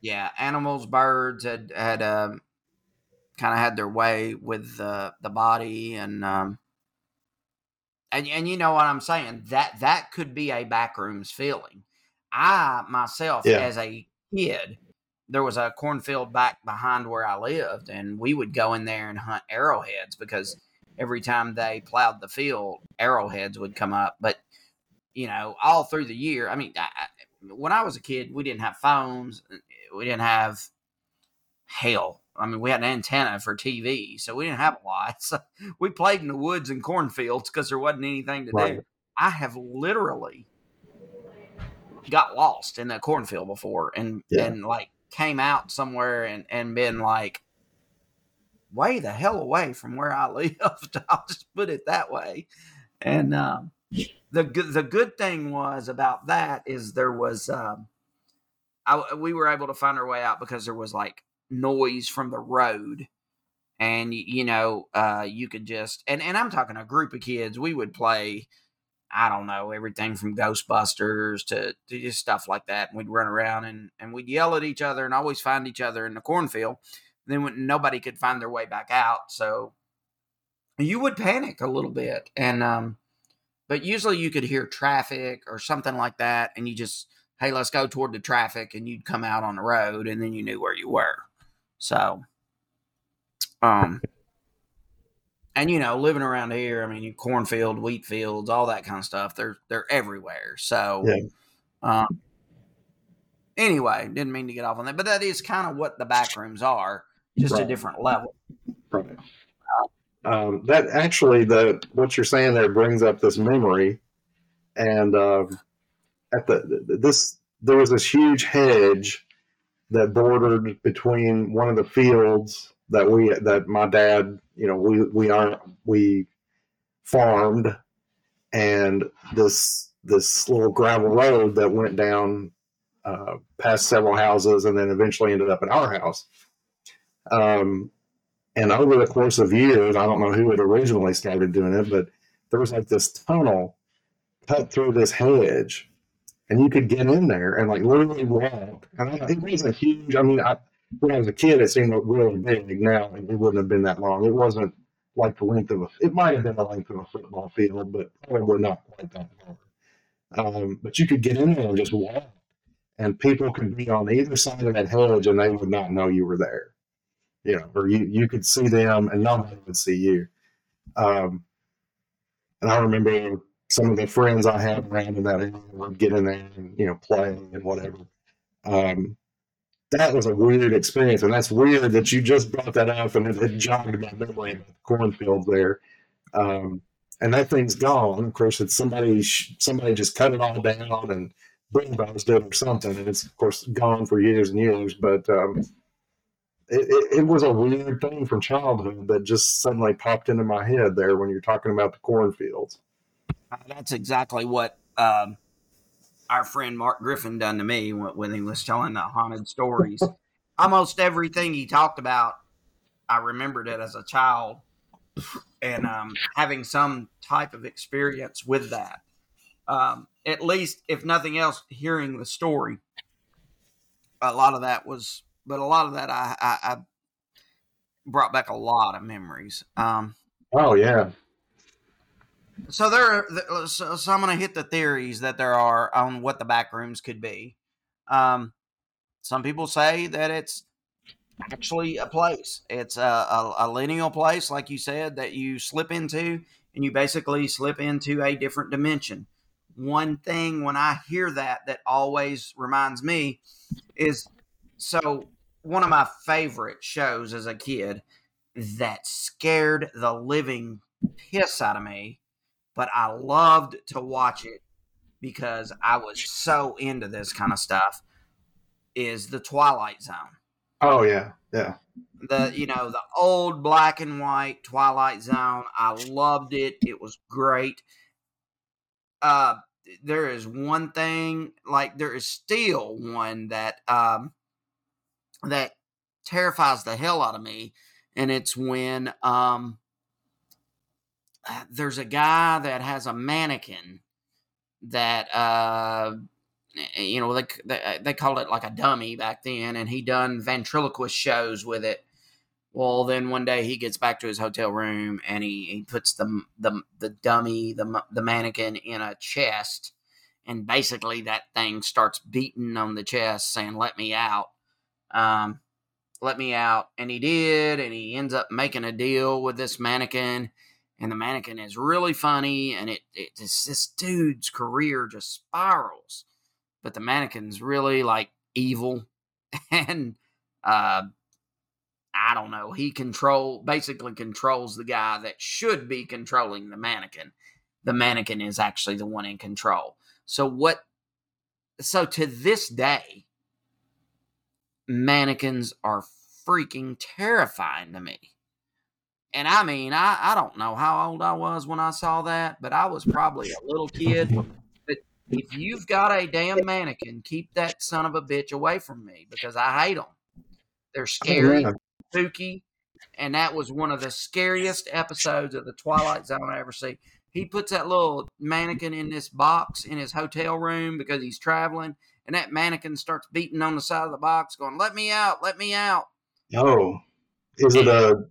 Yeah, animals, birds had had um, kind of had their way with the the body, and um, and and you know what I'm saying that that could be a backrooms feeling. I myself, Yeah. as a kid, there was a cornfield back behind where I lived, and we would go in there and hunt arrowheads because every time they plowed the field, arrowheads would come up. But you know, all through the year, I mean, I, when I was a kid, we didn't have phones, we didn't have hell. I mean, we had an antenna for TV, so we didn't have a lot. So we played in the woods and cornfields because there wasn't anything to Right. do. I have literally got lost in that cornfield before and Yeah. and like came out somewhere and and been like way the hell away from where I lived. I'll just put it that way. And um, the good the good thing was about that is there was um, I, we were able to find our way out because there was like noise from the road. And you know uh you could just and and I'm talking a group of kids. We would play I don't know everything from Ghostbusters to, to just stuff like that. And we'd run around and and we'd yell at each other and always find each other in the cornfield. Then when nobody could find their way back out. So you would panic a little bit. And um but usually you could hear traffic or something like that. And you just hey let's go toward the traffic and you'd come out on the road and then you knew where you were so um and you know living around here i mean cornfield wheat fields all that kind of stuff they're they're everywhere so Yeah. um anyway didn't mean to get off on that but that is kind of what the back rooms are just a different level Right. Um, that actually, the what you're saying there brings up this memory, and um, at the this there was this huge hedge that bordered between one of the fields that we that my dad, you know, we we aren't we farmed, and this this little gravel road that went down uh, past several houses and then eventually ended up at our house. Um, and over the course of years, I don't know who had originally started doing it, but there was like this tunnel cut through this hedge, and you could get in there and like literally walk. And it wasn't huge. I mean, I, when I was a kid, it seemed really big. Now it wouldn't have been that long. It wasn't like the length of a. It might have been the length of a football field, but probably we're not quite that long. Um, but you could get in there and just walk, and people could be on either side of that hedge, and they would not know you were there you know, or you, you could see them and nobody would see you. Um, and I remember some of the friends I had around in that area would get in there and, you know, play and whatever. Um, that was a weird experience. And that's weird that you just brought that up and it, it jogged my memory about the cornfield there. Um, and that thing's gone. Of course, it's somebody, somebody just cut it all down and bulldozed it or something. And it's, of course, gone for years and years. But, um, it, it, it was a weird thing from childhood that just suddenly popped into my head there when you're talking about the cornfields. Uh, That's exactly what um, our friend Mark Griffin done to me when, when he was telling the haunted stories. Almost everything he talked about, I remembered it as a child, and um, having some type of experience with that. Um, at least, if nothing else, hearing the story. A lot of that was, but a lot of that I, I, I brought back a lot of memories. Um, Oh yeah, so there, are, so, so I'm going to hit the theories that there are on what the back rooms could be. Um, some people say that it's actually a place. It's a, a, a liminal place, like you said, that you slip into, and you basically slip into a different dimension. One thing when I hear that that always reminds me is so one of my favorite shows as a kid that scared the living piss out of me, but I loved to watch it because I was so into this kind of stuff. Is the Twilight Zone oh yeah, yeah. the you know the old black and white Twilight Zone? I loved it. It was great. Uh, there is one thing like there is still one that um that terrifies the hell out of me and it's when um there's a guy that has a mannequin that uh you know they they, they called it like a dummy back then and he done ventriloquist shows with it. Well then one day he gets back to his hotel room and he, he puts the the the dummy the the mannequin in a chest and basically that thing starts beating on the chest saying let me out. Um let me out. And he did and he ends up making a deal with this mannequin and the mannequin is really funny, and it, it just, this dude's career just spirals, but the mannequin's really like evil, and uh, I don't know. He control basically controls the guy that should be controlling the mannequin. The mannequin is actually the one in control. So what? So to this day, mannequins are freaking terrifying to me. And I mean, I, I don't know how old I was when I saw that, but I was probably a little kid. But if you've got a damn mannequin, keep that son of a bitch away from me because I hate them. They're scary, yeah. spooky, and that was one of the scariest episodes of the Twilight Zone I ever see. He puts that little mannequin in this box in his hotel room because he's traveling, and that mannequin starts beating on the side of the box, going, "Let me out! Let me out!" Oh, is it a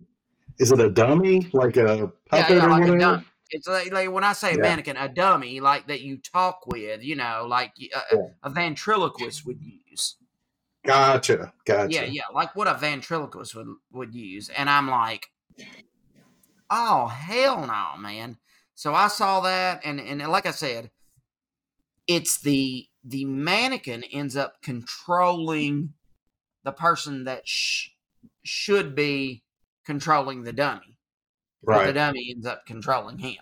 is it a dummy like a Yeah, puppet yeah, or like a whatever? dummy. It's like, like when I say a mannequin, a dummy, like that you talk with, you know, like a, uh, Yeah. a ventriloquist would use. Gotcha, gotcha. Yeah, yeah, like what a ventriloquist would would use. And I'm like, oh hell no, man. So I saw that, and and like I said, it's the the mannequin ends up controlling the person that sh- should be controlling the dummy but the dummy ends up controlling him.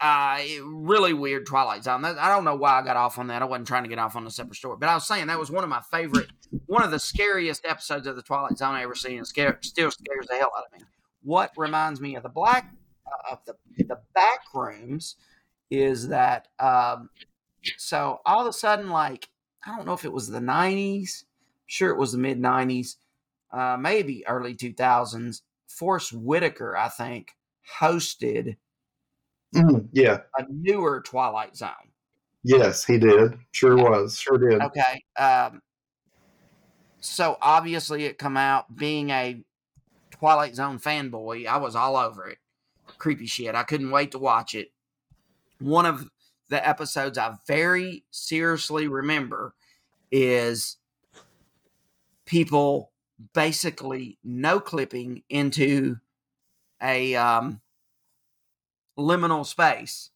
Uh, it- really weird Twilight Zone. That, I don't know why I got off on that. I wasn't trying to get off on a separate story, but I was saying that was one of my favorite, one of the scariest episodes of the Twilight Zone I ever seen. And scare, still scares the hell out of me. What reminds me of the black uh, of the the back rooms is that um, so all of a sudden, like I don't know if it was the '90s, sure it was the mid '90s, uh, maybe early 2000s. Forest Whitaker, I think, hosted Mhm, Yeah. a newer Twilight Zone. Yes, he did. Sure was. Sure did. Okay. Um, so obviously, it come out being a Twilight Zone fanboy. I was all over it. Creepy shit. I couldn't wait to watch it. One of the episodes I very seriously remember is people basically no clipping into a um, liminal space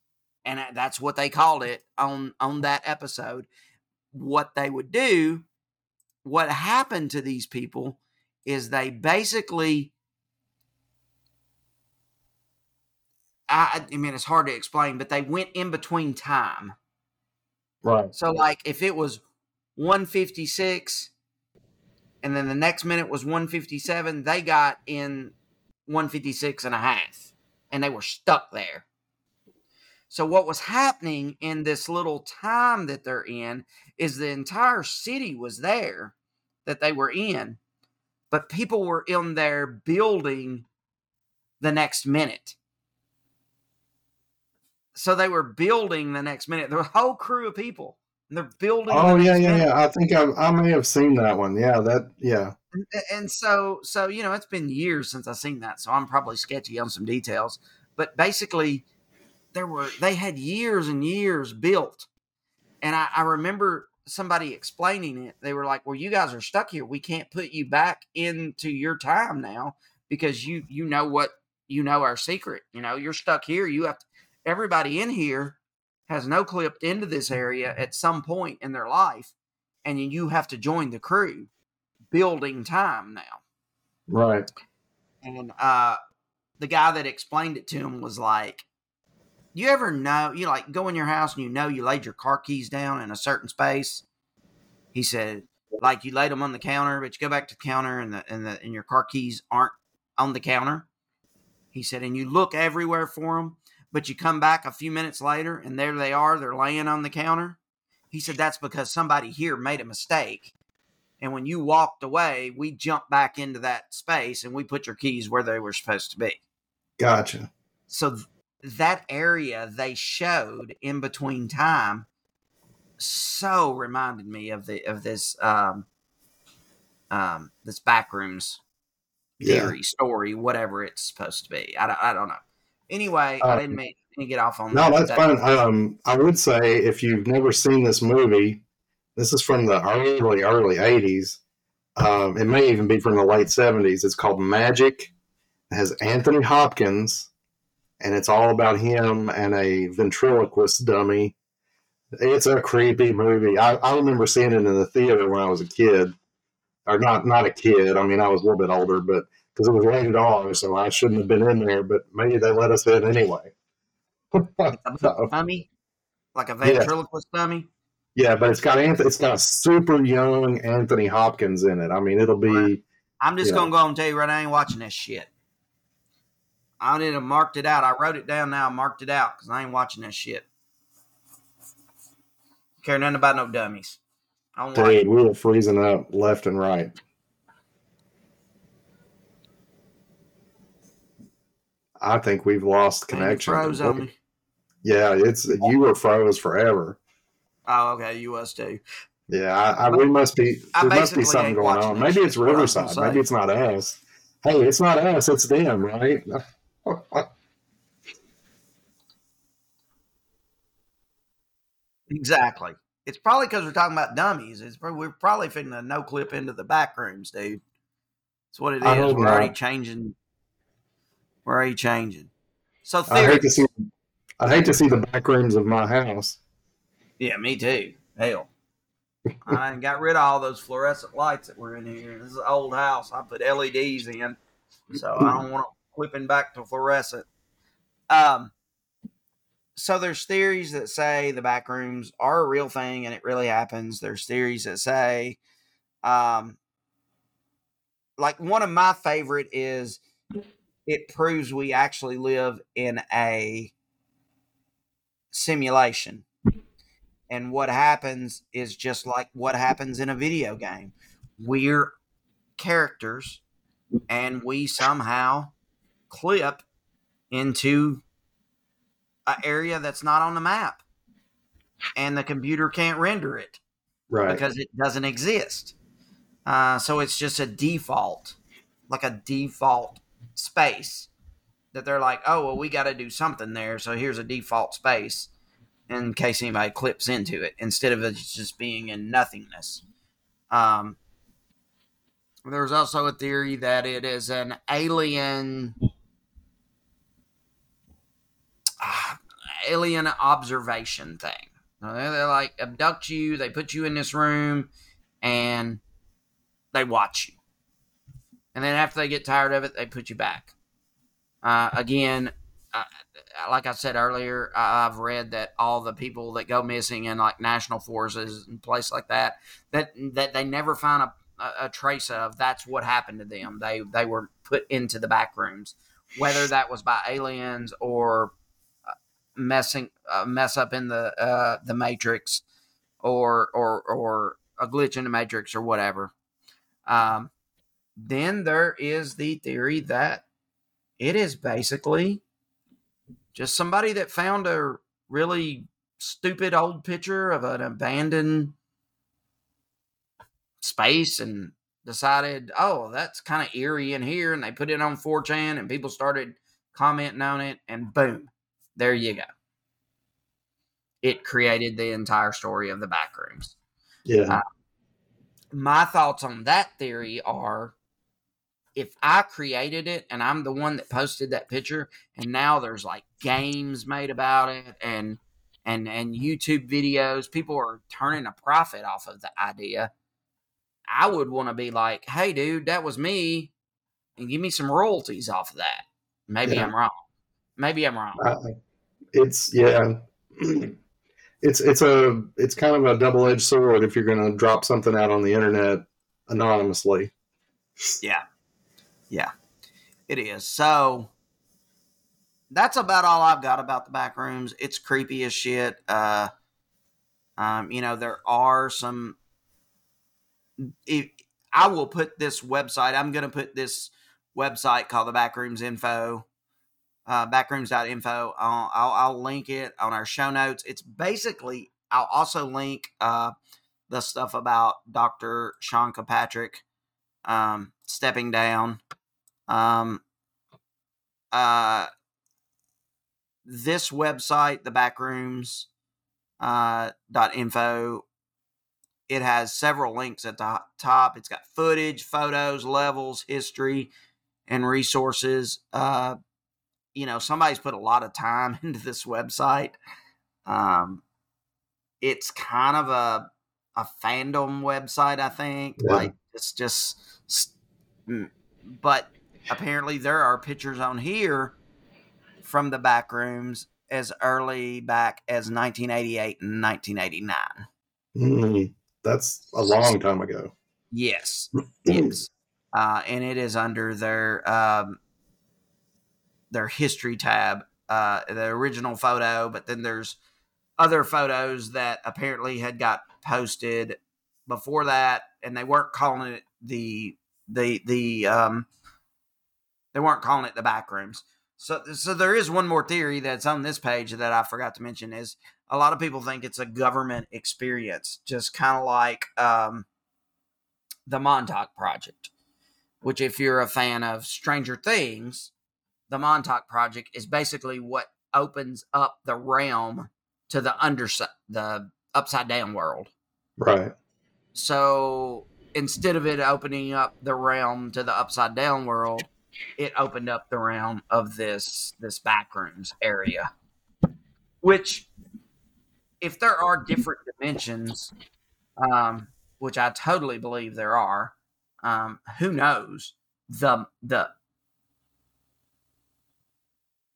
and that's what they called it on on that episode what they would do what happened to these people is they basically I, I mean it's hard to explain but they went in between time Right. so like if it was 156 and then the next minute was 157, they got in 156 and a half and they were stuck there. So what was happening in this little time that they're in is the entire city was there that they were in, but people were in there building the next minute. So they were building the next minute. The whole crew of people. And they're building. Oh yeah, yeah, yeah. I think I, I may have seen that one. Yeah, that. Yeah. And- and so so you know it's been years since i've seen that so i'm probably sketchy on some details but basically there were they had years and years built and i, I remember somebody explaining it they were like well you guys are stuck here we can't put you back into your time now because you you know what you know our secret you know you're stuck here you have to, everybody in here has no clipped into this area at some point in their life and you have to join the crew building time now. Right. And uh, the guy that explained it to him was like, "You ever know? You like go in your house and you know you laid your car keys down in a certain space." He said, "Like you laid them on the counter, but you go back to the counter and the and the and your car keys aren't on the counter." He said, "And you look everywhere for them, but you come back a few minutes later and there they are. They're laying on the counter." He said, "That's because somebody here made a mistake." And when you walked away, we jumped back into that space and we put your keys where they were supposed to be. Gotcha. So th- that area they showed in between time so reminded me of the of this um um this backrooms Yeah. theory story whatever it's supposed to be i don't, I don't know anyway i Uh, didn't mean to get off on No, that that's fine. Um, I would say if you've never seen this movie, this is from the early, early '80s. Um, it may even be from the late '70s. It's called Magic. It has Anthony Hopkins and it's all about him and a ventriloquist dummy. It's a creepy movie. I, I remember seeing it in the theater when I was a kid, or not not a kid. I mean, I was a little bit older, but because it was rated R, so I shouldn't have been in there. But maybe they let us in anyway. Dummy, like a Yeah. ventriloquist dummy. yeah, but it's got Anth- it's got a super young Anthony Hopkins in it. I mean, it'll be. I'm just gonna go and tell you right now, I ain't watching this shit. I didn't marked it out. I wrote it down now, marked it out because I ain't watching this shit. Care nothing about no dummies. I dude. We were freezing up left and right. I think we've lost connection. froze on me. Yeah, it's you were froze forever. Oh, okay, you was too. Yeah, I, I, we must be. There must be something going on. Maybe it's is what I was gonna Riverside. Maybe it's not us. Hey, it's not us. It's them, right? Exactly. It's probably because we're talking about dummies. It's prob- we're probably fitting a no clip into the back rooms, dude. That's what it is. We're already not. Changing. We're you changing. So I hate to see. I hate to see the back rooms of my house. Yeah, me too. Hell. I got rid of all those fluorescent lights that were in here. This is an old house. I put LEDs in, so I don't want to flipping back to fluorescent. Um, so there's theories that say the back rooms are a real thing and it really happens. There's theories that say, um, like one of my favorite is it proves we actually live in a simulation and what happens is just like what happens in a video game. We're characters and we somehow clip into an area that's not on the map. And the computer can't render it Right. because it doesn't exist. Uh, so it's just a default, like a default space that they're like, oh, well, we got to do something there. So here's a default space in case anybody clips into it instead of it just being in nothingness. Um, there's also a theory that it is an alien ah, alien observation thing. They're, they're like abduct you, they put you in this room, and they watch you. And then after they get tired of it, they put you back. Uh, again, uh, like I said earlier, I've read that all the people that go missing in like national forces and places like that, that that they never find a, a, a trace of. That's what happened to them. They they were put into the back rooms, whether that was by aliens or uh, messing uh, mess up in the uh, the matrix, or or or a glitch in the matrix or whatever. Um, then there is the theory that it is basically just somebody that found a really stupid old picture of an abandoned space and decided, oh, that's kind of eerie in here. And they put it on 4chan and people started commenting on it, and boom, there you go. It created the entire story of the backrooms Yeah. Uh, my thoughts on that theory are if I created it and I'm the one that posted that picture and now there's like games made about it and and and YouTube videos, people are turning a profit off of the idea. I would want to be like, "Hey dude, that was me." And give me some royalties off of that. Maybe Yeah. I'm wrong. Maybe I'm wrong. Uh, it's yeah. It's it's a it's kind of a double edged sword if you're going to drop something out on the internet anonymously. Yeah. Yeah. It is. So that's about all I've got about the back rooms. It's creepy as shit. Uh um, you know, there are some if, I will put this website, I'm gonna put this website called the Backrooms Info. Uh, backrooms.info. I'll, I'll, I'll link it on our show notes. It's basically, I'll also link uh, the stuff about Dr. Sean Kirkpatrick um, stepping down. Um, uh, this website, the backrooms uh, dot info, it has several links at the top. It's got footage, photos, levels, history, and resources. Uh, you know, somebody's put a lot of time into this website. Um, it's kind of a a fandom website, I think. Yeah. Like it's just, mm, but apparently there are pictures on here from the back rooms as early back as 1988 and 1989. Mm, that's a long time ago. Yes, yes, uh, and it is under their um, their history tab, uh, the original photo. But then there's other photos that apparently had got posted before that, and they weren't calling it the the the um, they weren't calling it the back rooms. So, so there is one more theory that's on this page that I forgot to mention is a lot of people think it's a government experience, just kind of like um, the Montauk Project, which, if you're a fan of Stranger Things, the Montauk Project is basically what opens up the realm to the underside, the upside down world. Right. So instead of it opening up the realm to the upside down world, it opened up the realm of this this backrooms area. Which, if there are different dimensions, um, which I totally believe there are, um, who knows the the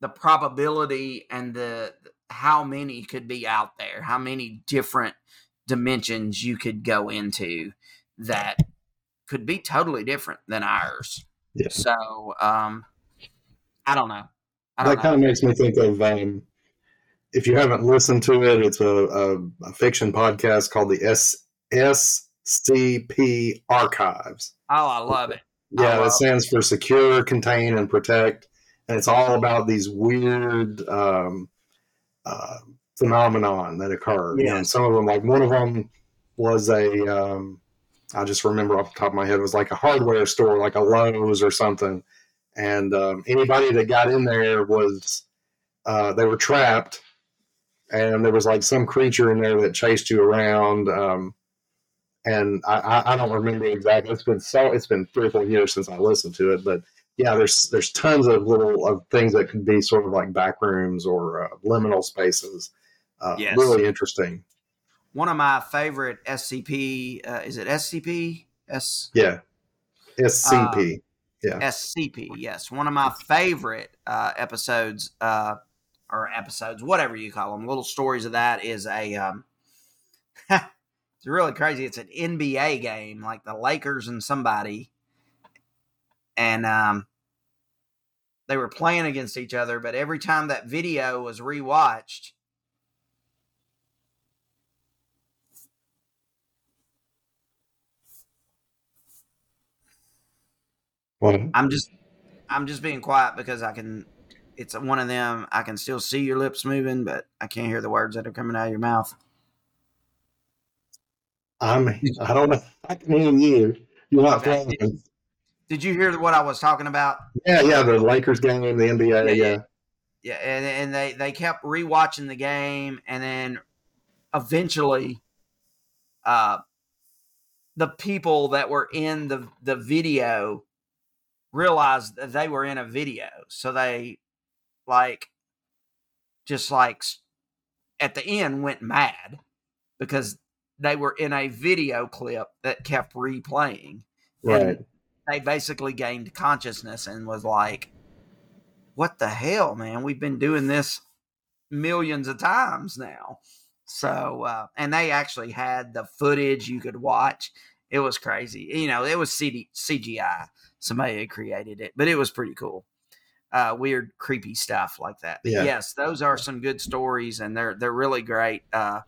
the probability and the how many could be out there, how many different dimensions you could go into that could be totally different than ours. Yeah. So, um, I don't know. I don't That kind of makes me think of um, if you haven't listened to it, it's a, a, a fiction podcast called the S SCP Archives. oh, I love it. Yeah, that stands for Secure, Contain, and Protect, and it's all about these weird um, uh, phenomenon that occur. You know, and some of them, like one of them, was a um, I just remember off the top of my head it was like a hardware store, like a Lowe's or something, and um, anybody that got in there was uh, they were trapped, and there was like some creature in there that chased you around. Um, and I, I, don't remember exactly. It's been so it's been three or four years since I listened to it, but yeah, there's there's tons of little of things that could be sort of like back rooms or uh, liminal spaces. Uh, Yes. Really interesting. One of my favorite SCP uh, is it SCP S Yeah. SCP. yeah. SCP. Yes, one of my favorite uh, episodes uh, or episodes, whatever you call them, little stories of that is a. Um, it's really crazy. It's an NBA game, like the Lakers and somebody, and um, they were playing against each other. But every time that video was rewatched, Well, I'm just I'm just being quiet because I can it's one of them I can still see your lips moving, but I can't hear the words that are coming out of your mouth. I'm. I don't know. I can hear you. You're not Okay. playing. Did you hear what I was talking about? Yeah, yeah. The Lakers game, the NBA. Yeah, Yeah, yeah. Yeah, and, and they they kept rewatching the game and then eventually uh the people that were in the the video realized that they were in a video. So they like just like at the end went mad because they were in a video clip that kept replaying. right. And they basically gained consciousness and was like, what the hell, man? We've been doing this millions of times now. So, uh, and they actually had the footage you could watch. It was crazy. You know, it was CD, CGI. Somebody had created it, but it was pretty cool. Uh, weird, creepy stuff like that. Yeah. Yes, those are some good stories, and they're they're really great. Uh,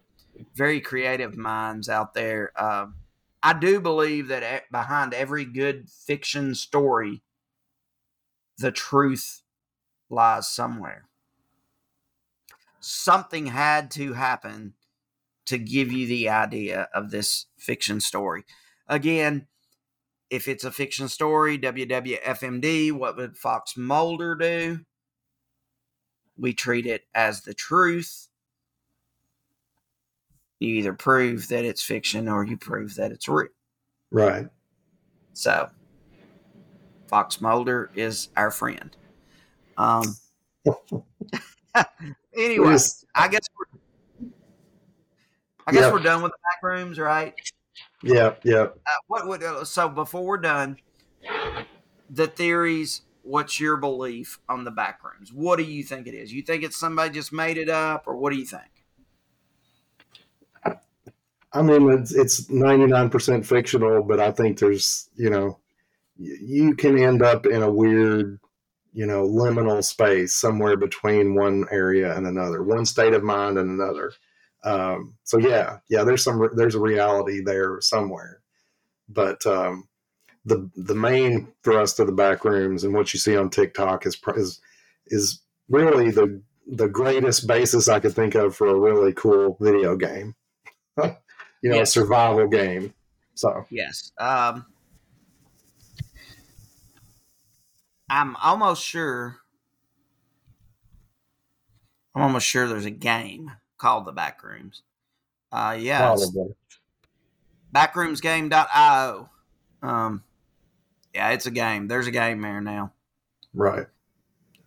very creative minds out there. Um, I do believe that behind every good fiction story, the truth lies somewhere. Something had to happen to give you the idea of this fiction story. Again, if it's a fiction story, WWFMD, what would Fox Mulder do? We treat it as the truth. You either prove that it's fiction or you prove that it's real. Right. So, Fox Mulder is our friend. Um, anyway, I guess we're I guess Yeah. we're done with the back rooms, right? Yeah, yeah. Uh, what would uh, so before we're done, the theories. What's your belief on the back rooms? What do you think it is? You think it's somebody just made it up, or what do you think? I mean, it's it's ninety nine percent fictional, but I think there's you know, you can end up in a weird, you know, liminal space somewhere between one area and another, one state of mind and another. Um, so yeah, yeah, there's some there's a reality there somewhere, but um, the the main thrust of the back rooms and what you see on TikTok is is is really the the greatest basis I could think of for a really cool video game. you know, Yes. a survival game. So Yes. Um, I'm almost sure. I'm almost sure there's a game called the Backrooms. Uh, yeah, backroomsgame.io. Um, yeah, it's a game. There's a game there now. Right.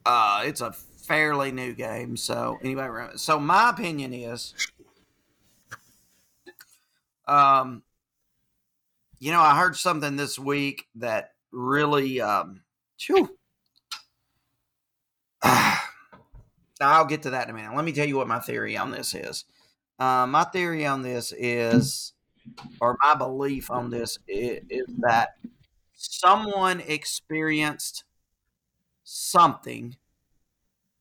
Uh, it's a fairly new game. So anyway, so my opinion is, um, you know, I heard something this week that really, um, phew. I'll get to that in a minute. Let me tell you what my theory on this is. Uh, my theory on this is, or my belief on this is, is that someone experienced something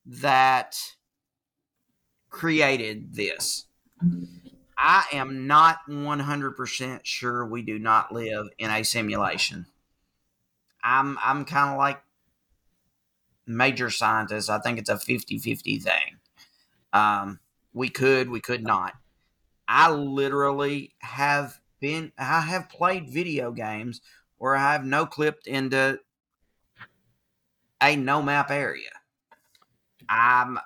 that created this. I am not 100% sure we do not live in a simulation. I'm I'm kind of like major scientists. I think it's a 50-50 thing. Um, we could, we could not. I literally have been I have played video games where I have no clipped into a no map area. I'm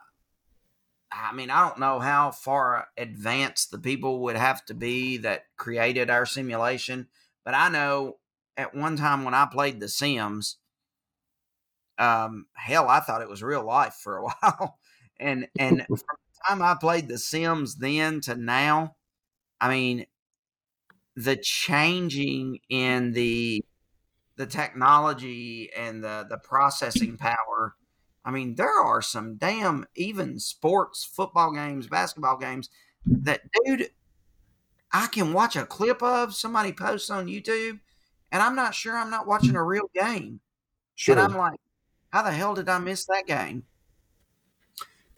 I mean, I don't know how far advanced the people would have to be that created our simulation, but I know at one time when I played The Sims, um, hell, I thought it was real life for a while. And and from the time I played The Sims then to now, I mean, the changing in the the technology and the the processing power. I mean, there are some damn even sports, football games, basketball games that dude I can watch a clip of somebody posts on YouTube and I'm not sure I'm not watching a real game. Sure. And I'm like, how the hell did I miss that game?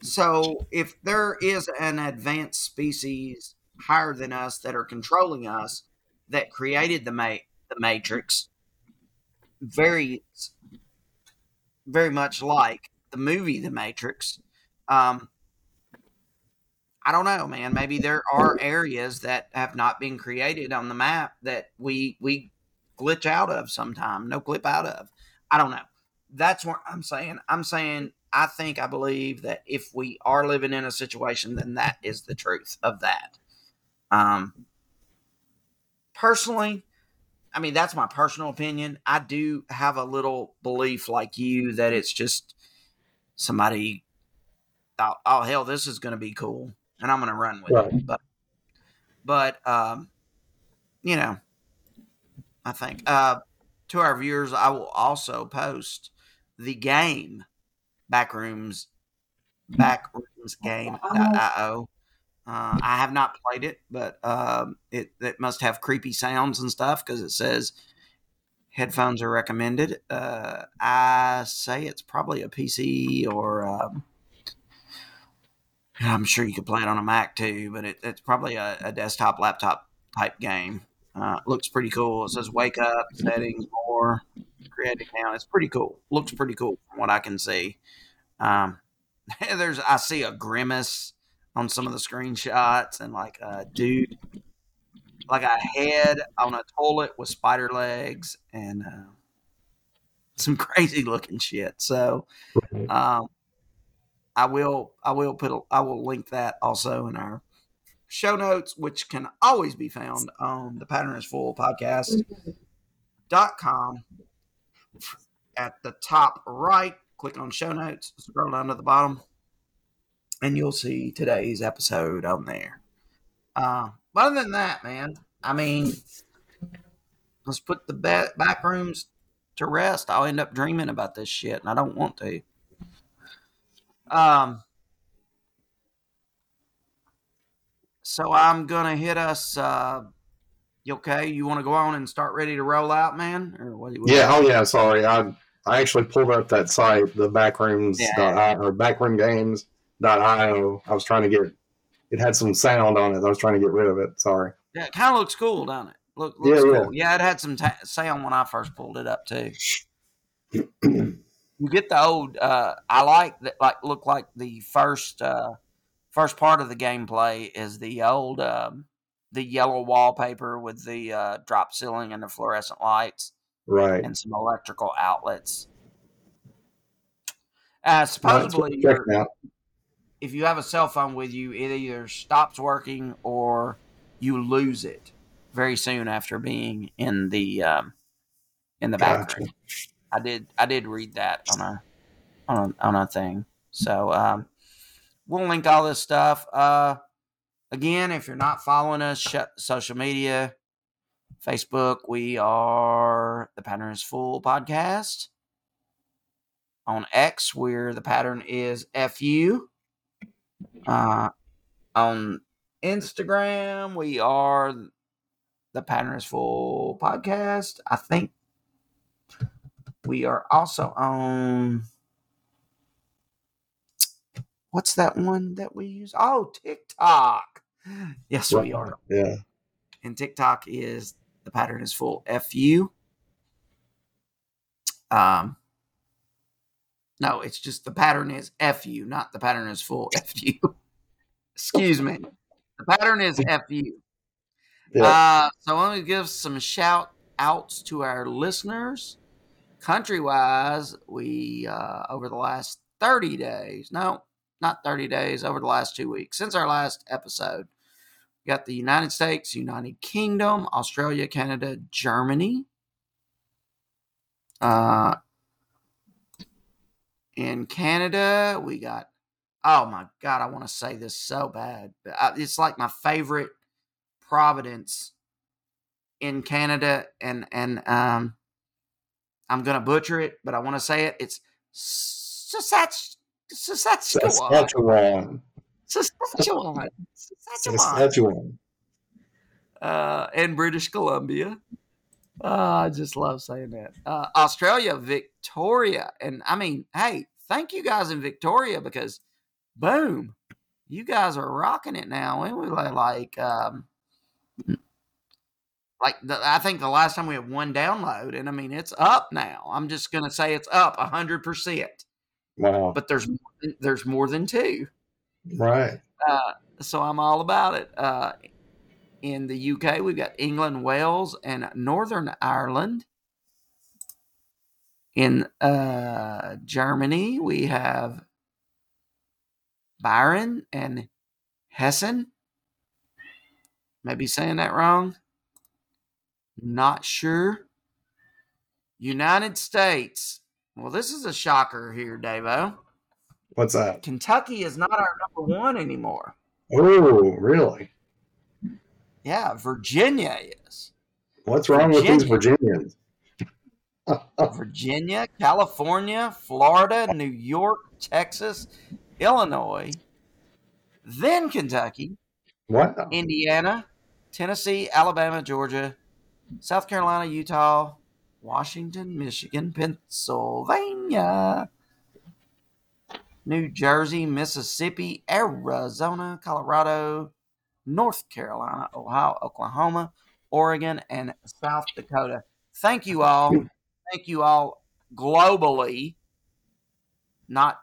So if there is an advanced species higher than us that are controlling us that created the ma- the matrix very very much like the movie the matrix um i don't know man. Maybe there are areas that have not been created on the map that we we glitch out of sometime no clip out of. I don't know that's what i'm saying i'm saying i think i believe that if we are living in a situation then that is the truth of that um personally I mean, that's my personal opinion. I do have a little belief like you that it's just somebody thought, oh, hell, this is going to be cool. And I'm going to run with Right. it. But, but, um, you know, I think, uh, to our viewers, I will also post the game backrooms, backroomsgame.io. Uh, I have not played it, but um, it it must have creepy sounds and stuff because it says headphones are recommended. Uh, I say it's probably a PC or um, I'm sure you could play it on a Mac too, but it, it's probably a, a desktop laptop type game. Uh, looks pretty cool. It says wake up, settings, more, creating now. It's pretty cool. Looks pretty cool from what I can see. Um, there's I see a grimace on some of the screenshots and like a dude like a head on a toilet with spider legs and uh, some crazy looking shit so um, i will i will put a, i will link that also in our show notes which can always be found on the pattern is full podcast dot com at the top right click on show notes, scroll down to the bottom, and you'll see today's episode on there. Uh, but other than that, man, I mean, let's put the ba- back rooms to rest. I'll end up dreaming about this shit, and I don't want to. Um, so I'm gonna hit us. Uh, you okay? You want to go on and start ready to roll out, man? Or what? what Yeah. Oh, yeah. Sorry, I I actually pulled up that site, the backrooms Yeah. or backroomgames.io. I was trying to get it had some sound on it. I was trying to get rid of it. Sorry. Yeah, it kind of looks cool, doesn't it? Look, Yeah, looks yeah. cool. Yeah, it had some ta- sound when I first pulled it up too. you get the old. Uh, I like that. Like look like the first uh, first part of the gameplay is the old um, the yellow wallpaper with the uh, drop ceiling and the fluorescent lights Right. and some electrical outlets. Uh, No, it's worth supposedly, if you have a cell phone with you, it either stops working or you lose it very soon after being in the um, in the Gotcha. room. I did I did read that on a on a, on a thing. So um, we'll link all this stuff. Uh, again, if you're not following us, social media, Facebook, we are the Pattern is Full podcast. On X, where the pattern is FU. Uh, on Instagram, we are the Pattern is Full podcast. I think we are also on. What's that one that we use? Oh, TikTok. Yes, we are. Yeah. And TikTok is the pattern is full FU. Um, no, it's just the pattern is FU, not the pattern is full FU. Excuse me. The pattern is FU. Yeah. Uh, so I want to give some shout outs to our listeners. Country wise, we, uh, over the last 30 days, no, not 30 days, over the last two weeks, since our last episode, we got the United States, United Kingdom, Australia, Canada, Germany. Uh, in Canada, we got, oh my God, I want to say this so bad. but It's like my favorite Providence in Canada, and and um, I'm gonna butcher it, but I want to say it. It's Saskatch- Saskatchewan. Saskatchewan. Saskatchewan. Saskatchewan. Saskatchewan. Uh, and British Columbia. Uh, I just love saying that. Uh, Australia, Victoria, and I mean, hey, thank you guys in Victoria because, boom, you guys are rocking it now. And we like, like, um, like the, I think the last time we had one download, and I mean, it's up now. I'm just gonna say it's up a hundred percent, Wow. but there's more than- there's more than two. Right. Uh, so I'm all about it. Uh, in the UK, we've got England, Wales, and Northern Ireland. In uh, Germany, we have Byron and Hessen. Maybe saying that wrong. Not sure. United States. Well, this is a shocker here, Davo. What's that? Kentucky is not our number one anymore. Oh, really? Yeah, Virginia is. What's wrong with these Virginians? Virginia, California, Florida, New York, Texas, Illinois, then Kentucky, Wow. Indiana, Tennessee, Alabama, Georgia, South Carolina, Utah, Washington, Michigan, Pennsylvania, New Jersey, Mississippi, Arizona, Colorado, North Carolina, Ohio, Oklahoma, Oregon, and South Dakota. Thank you all. Thank you all globally, not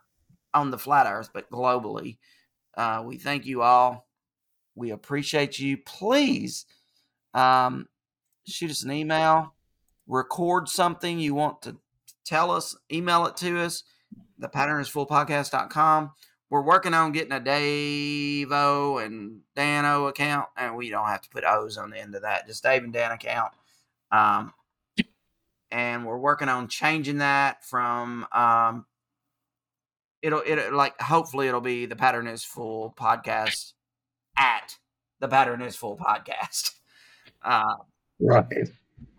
on the flat earth, but globally. Uh, we thank you all. We appreciate you. Please um, shoot us an email, record something you want to tell us, email it to us, the pattern is fullpodcast.com. We're working on getting a Dave O and Dan O account, and we don't have to put O's on the end of that, just Dave and Dan account. Um, and we're working on changing that from um, it'll it like hopefully it'll be the pattern is full podcast at the pattern is full podcast. Uh, Right.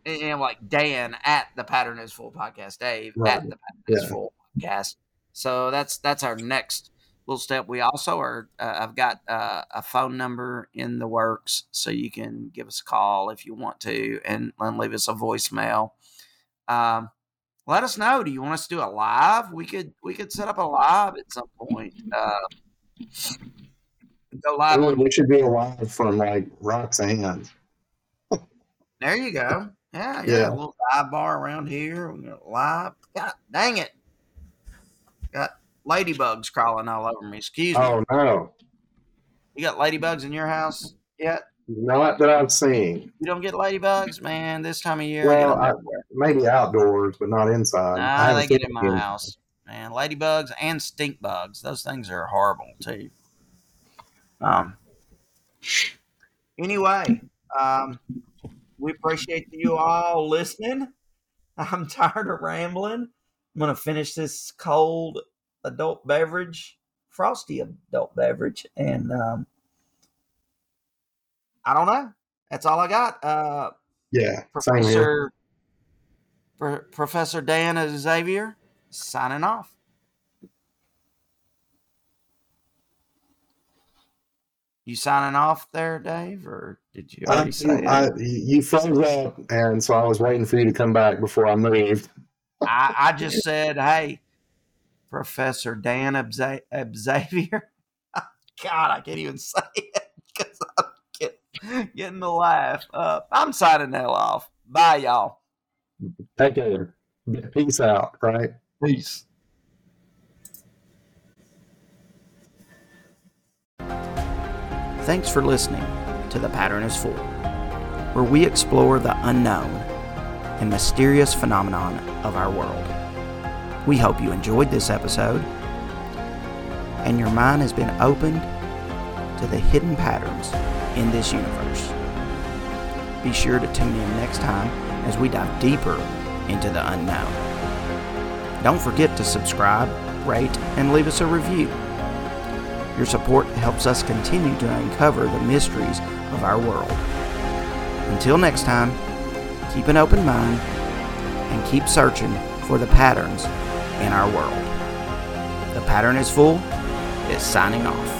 And, and like Dan at the pattern is full podcast, Dave Right. at the pattern is full podcast. So that's that's our next little step. We also are. Uh, I've got uh, a phone number in the works, so you can give us a call if you want to, and, and leave us a voicemail. Um, let us know. Do you want us to do a live? We could we could set up a live at some point. Uh, go live. Ooh, we should be alive from like Roxanne. There you go. Yeah, yeah. Yeah. A little dive bar around here. We got live. God dang it. Got ladybugs crawling all over me. Excuse me. Oh no, You got ladybugs in your house yet? not that I've seen. You don't get ladybugs, man. This time of year, Well, I I- get 'em everywhere. Maybe outdoors, but not inside. I Nah, they get in my them. house, man. Ladybugs and stink bugs. Those things are horrible too. Um. Anyway, um, we appreciate you all listening. I'm tired of rambling. I'm gonna finish this cold adult beverage, frosty adult beverage, and um, I don't know. That's all I got. Uh, Yeah. Professor Pro- Professor Dan Xavier signing off. You signing off there, Dave, or did you already I, say I, it? you froze up, and so I was waiting for you to come back before I moved. I, I just said, "Hey, Professor Dan Xavier." God, I can't even say it because I'm get, getting the laugh. Uh, I'm signing the hell off. Bye, y'all. Take care. Peace out. Right. Peace. Thanks for listening to The Pattern is Full, where we explore the unknown and mysterious phenomenon of our world. We hope you enjoyed this episode and your mind has been opened to the hidden patterns in this universe. Be sure to tune in next time as we dive deeper into the unknown. Don't forget to subscribe, rate, and leave us a review. Your support helps us continue to uncover the mysteries of our world. Until next time, keep an open mind and keep searching for the patterns in our world. The pattern is full is signing off.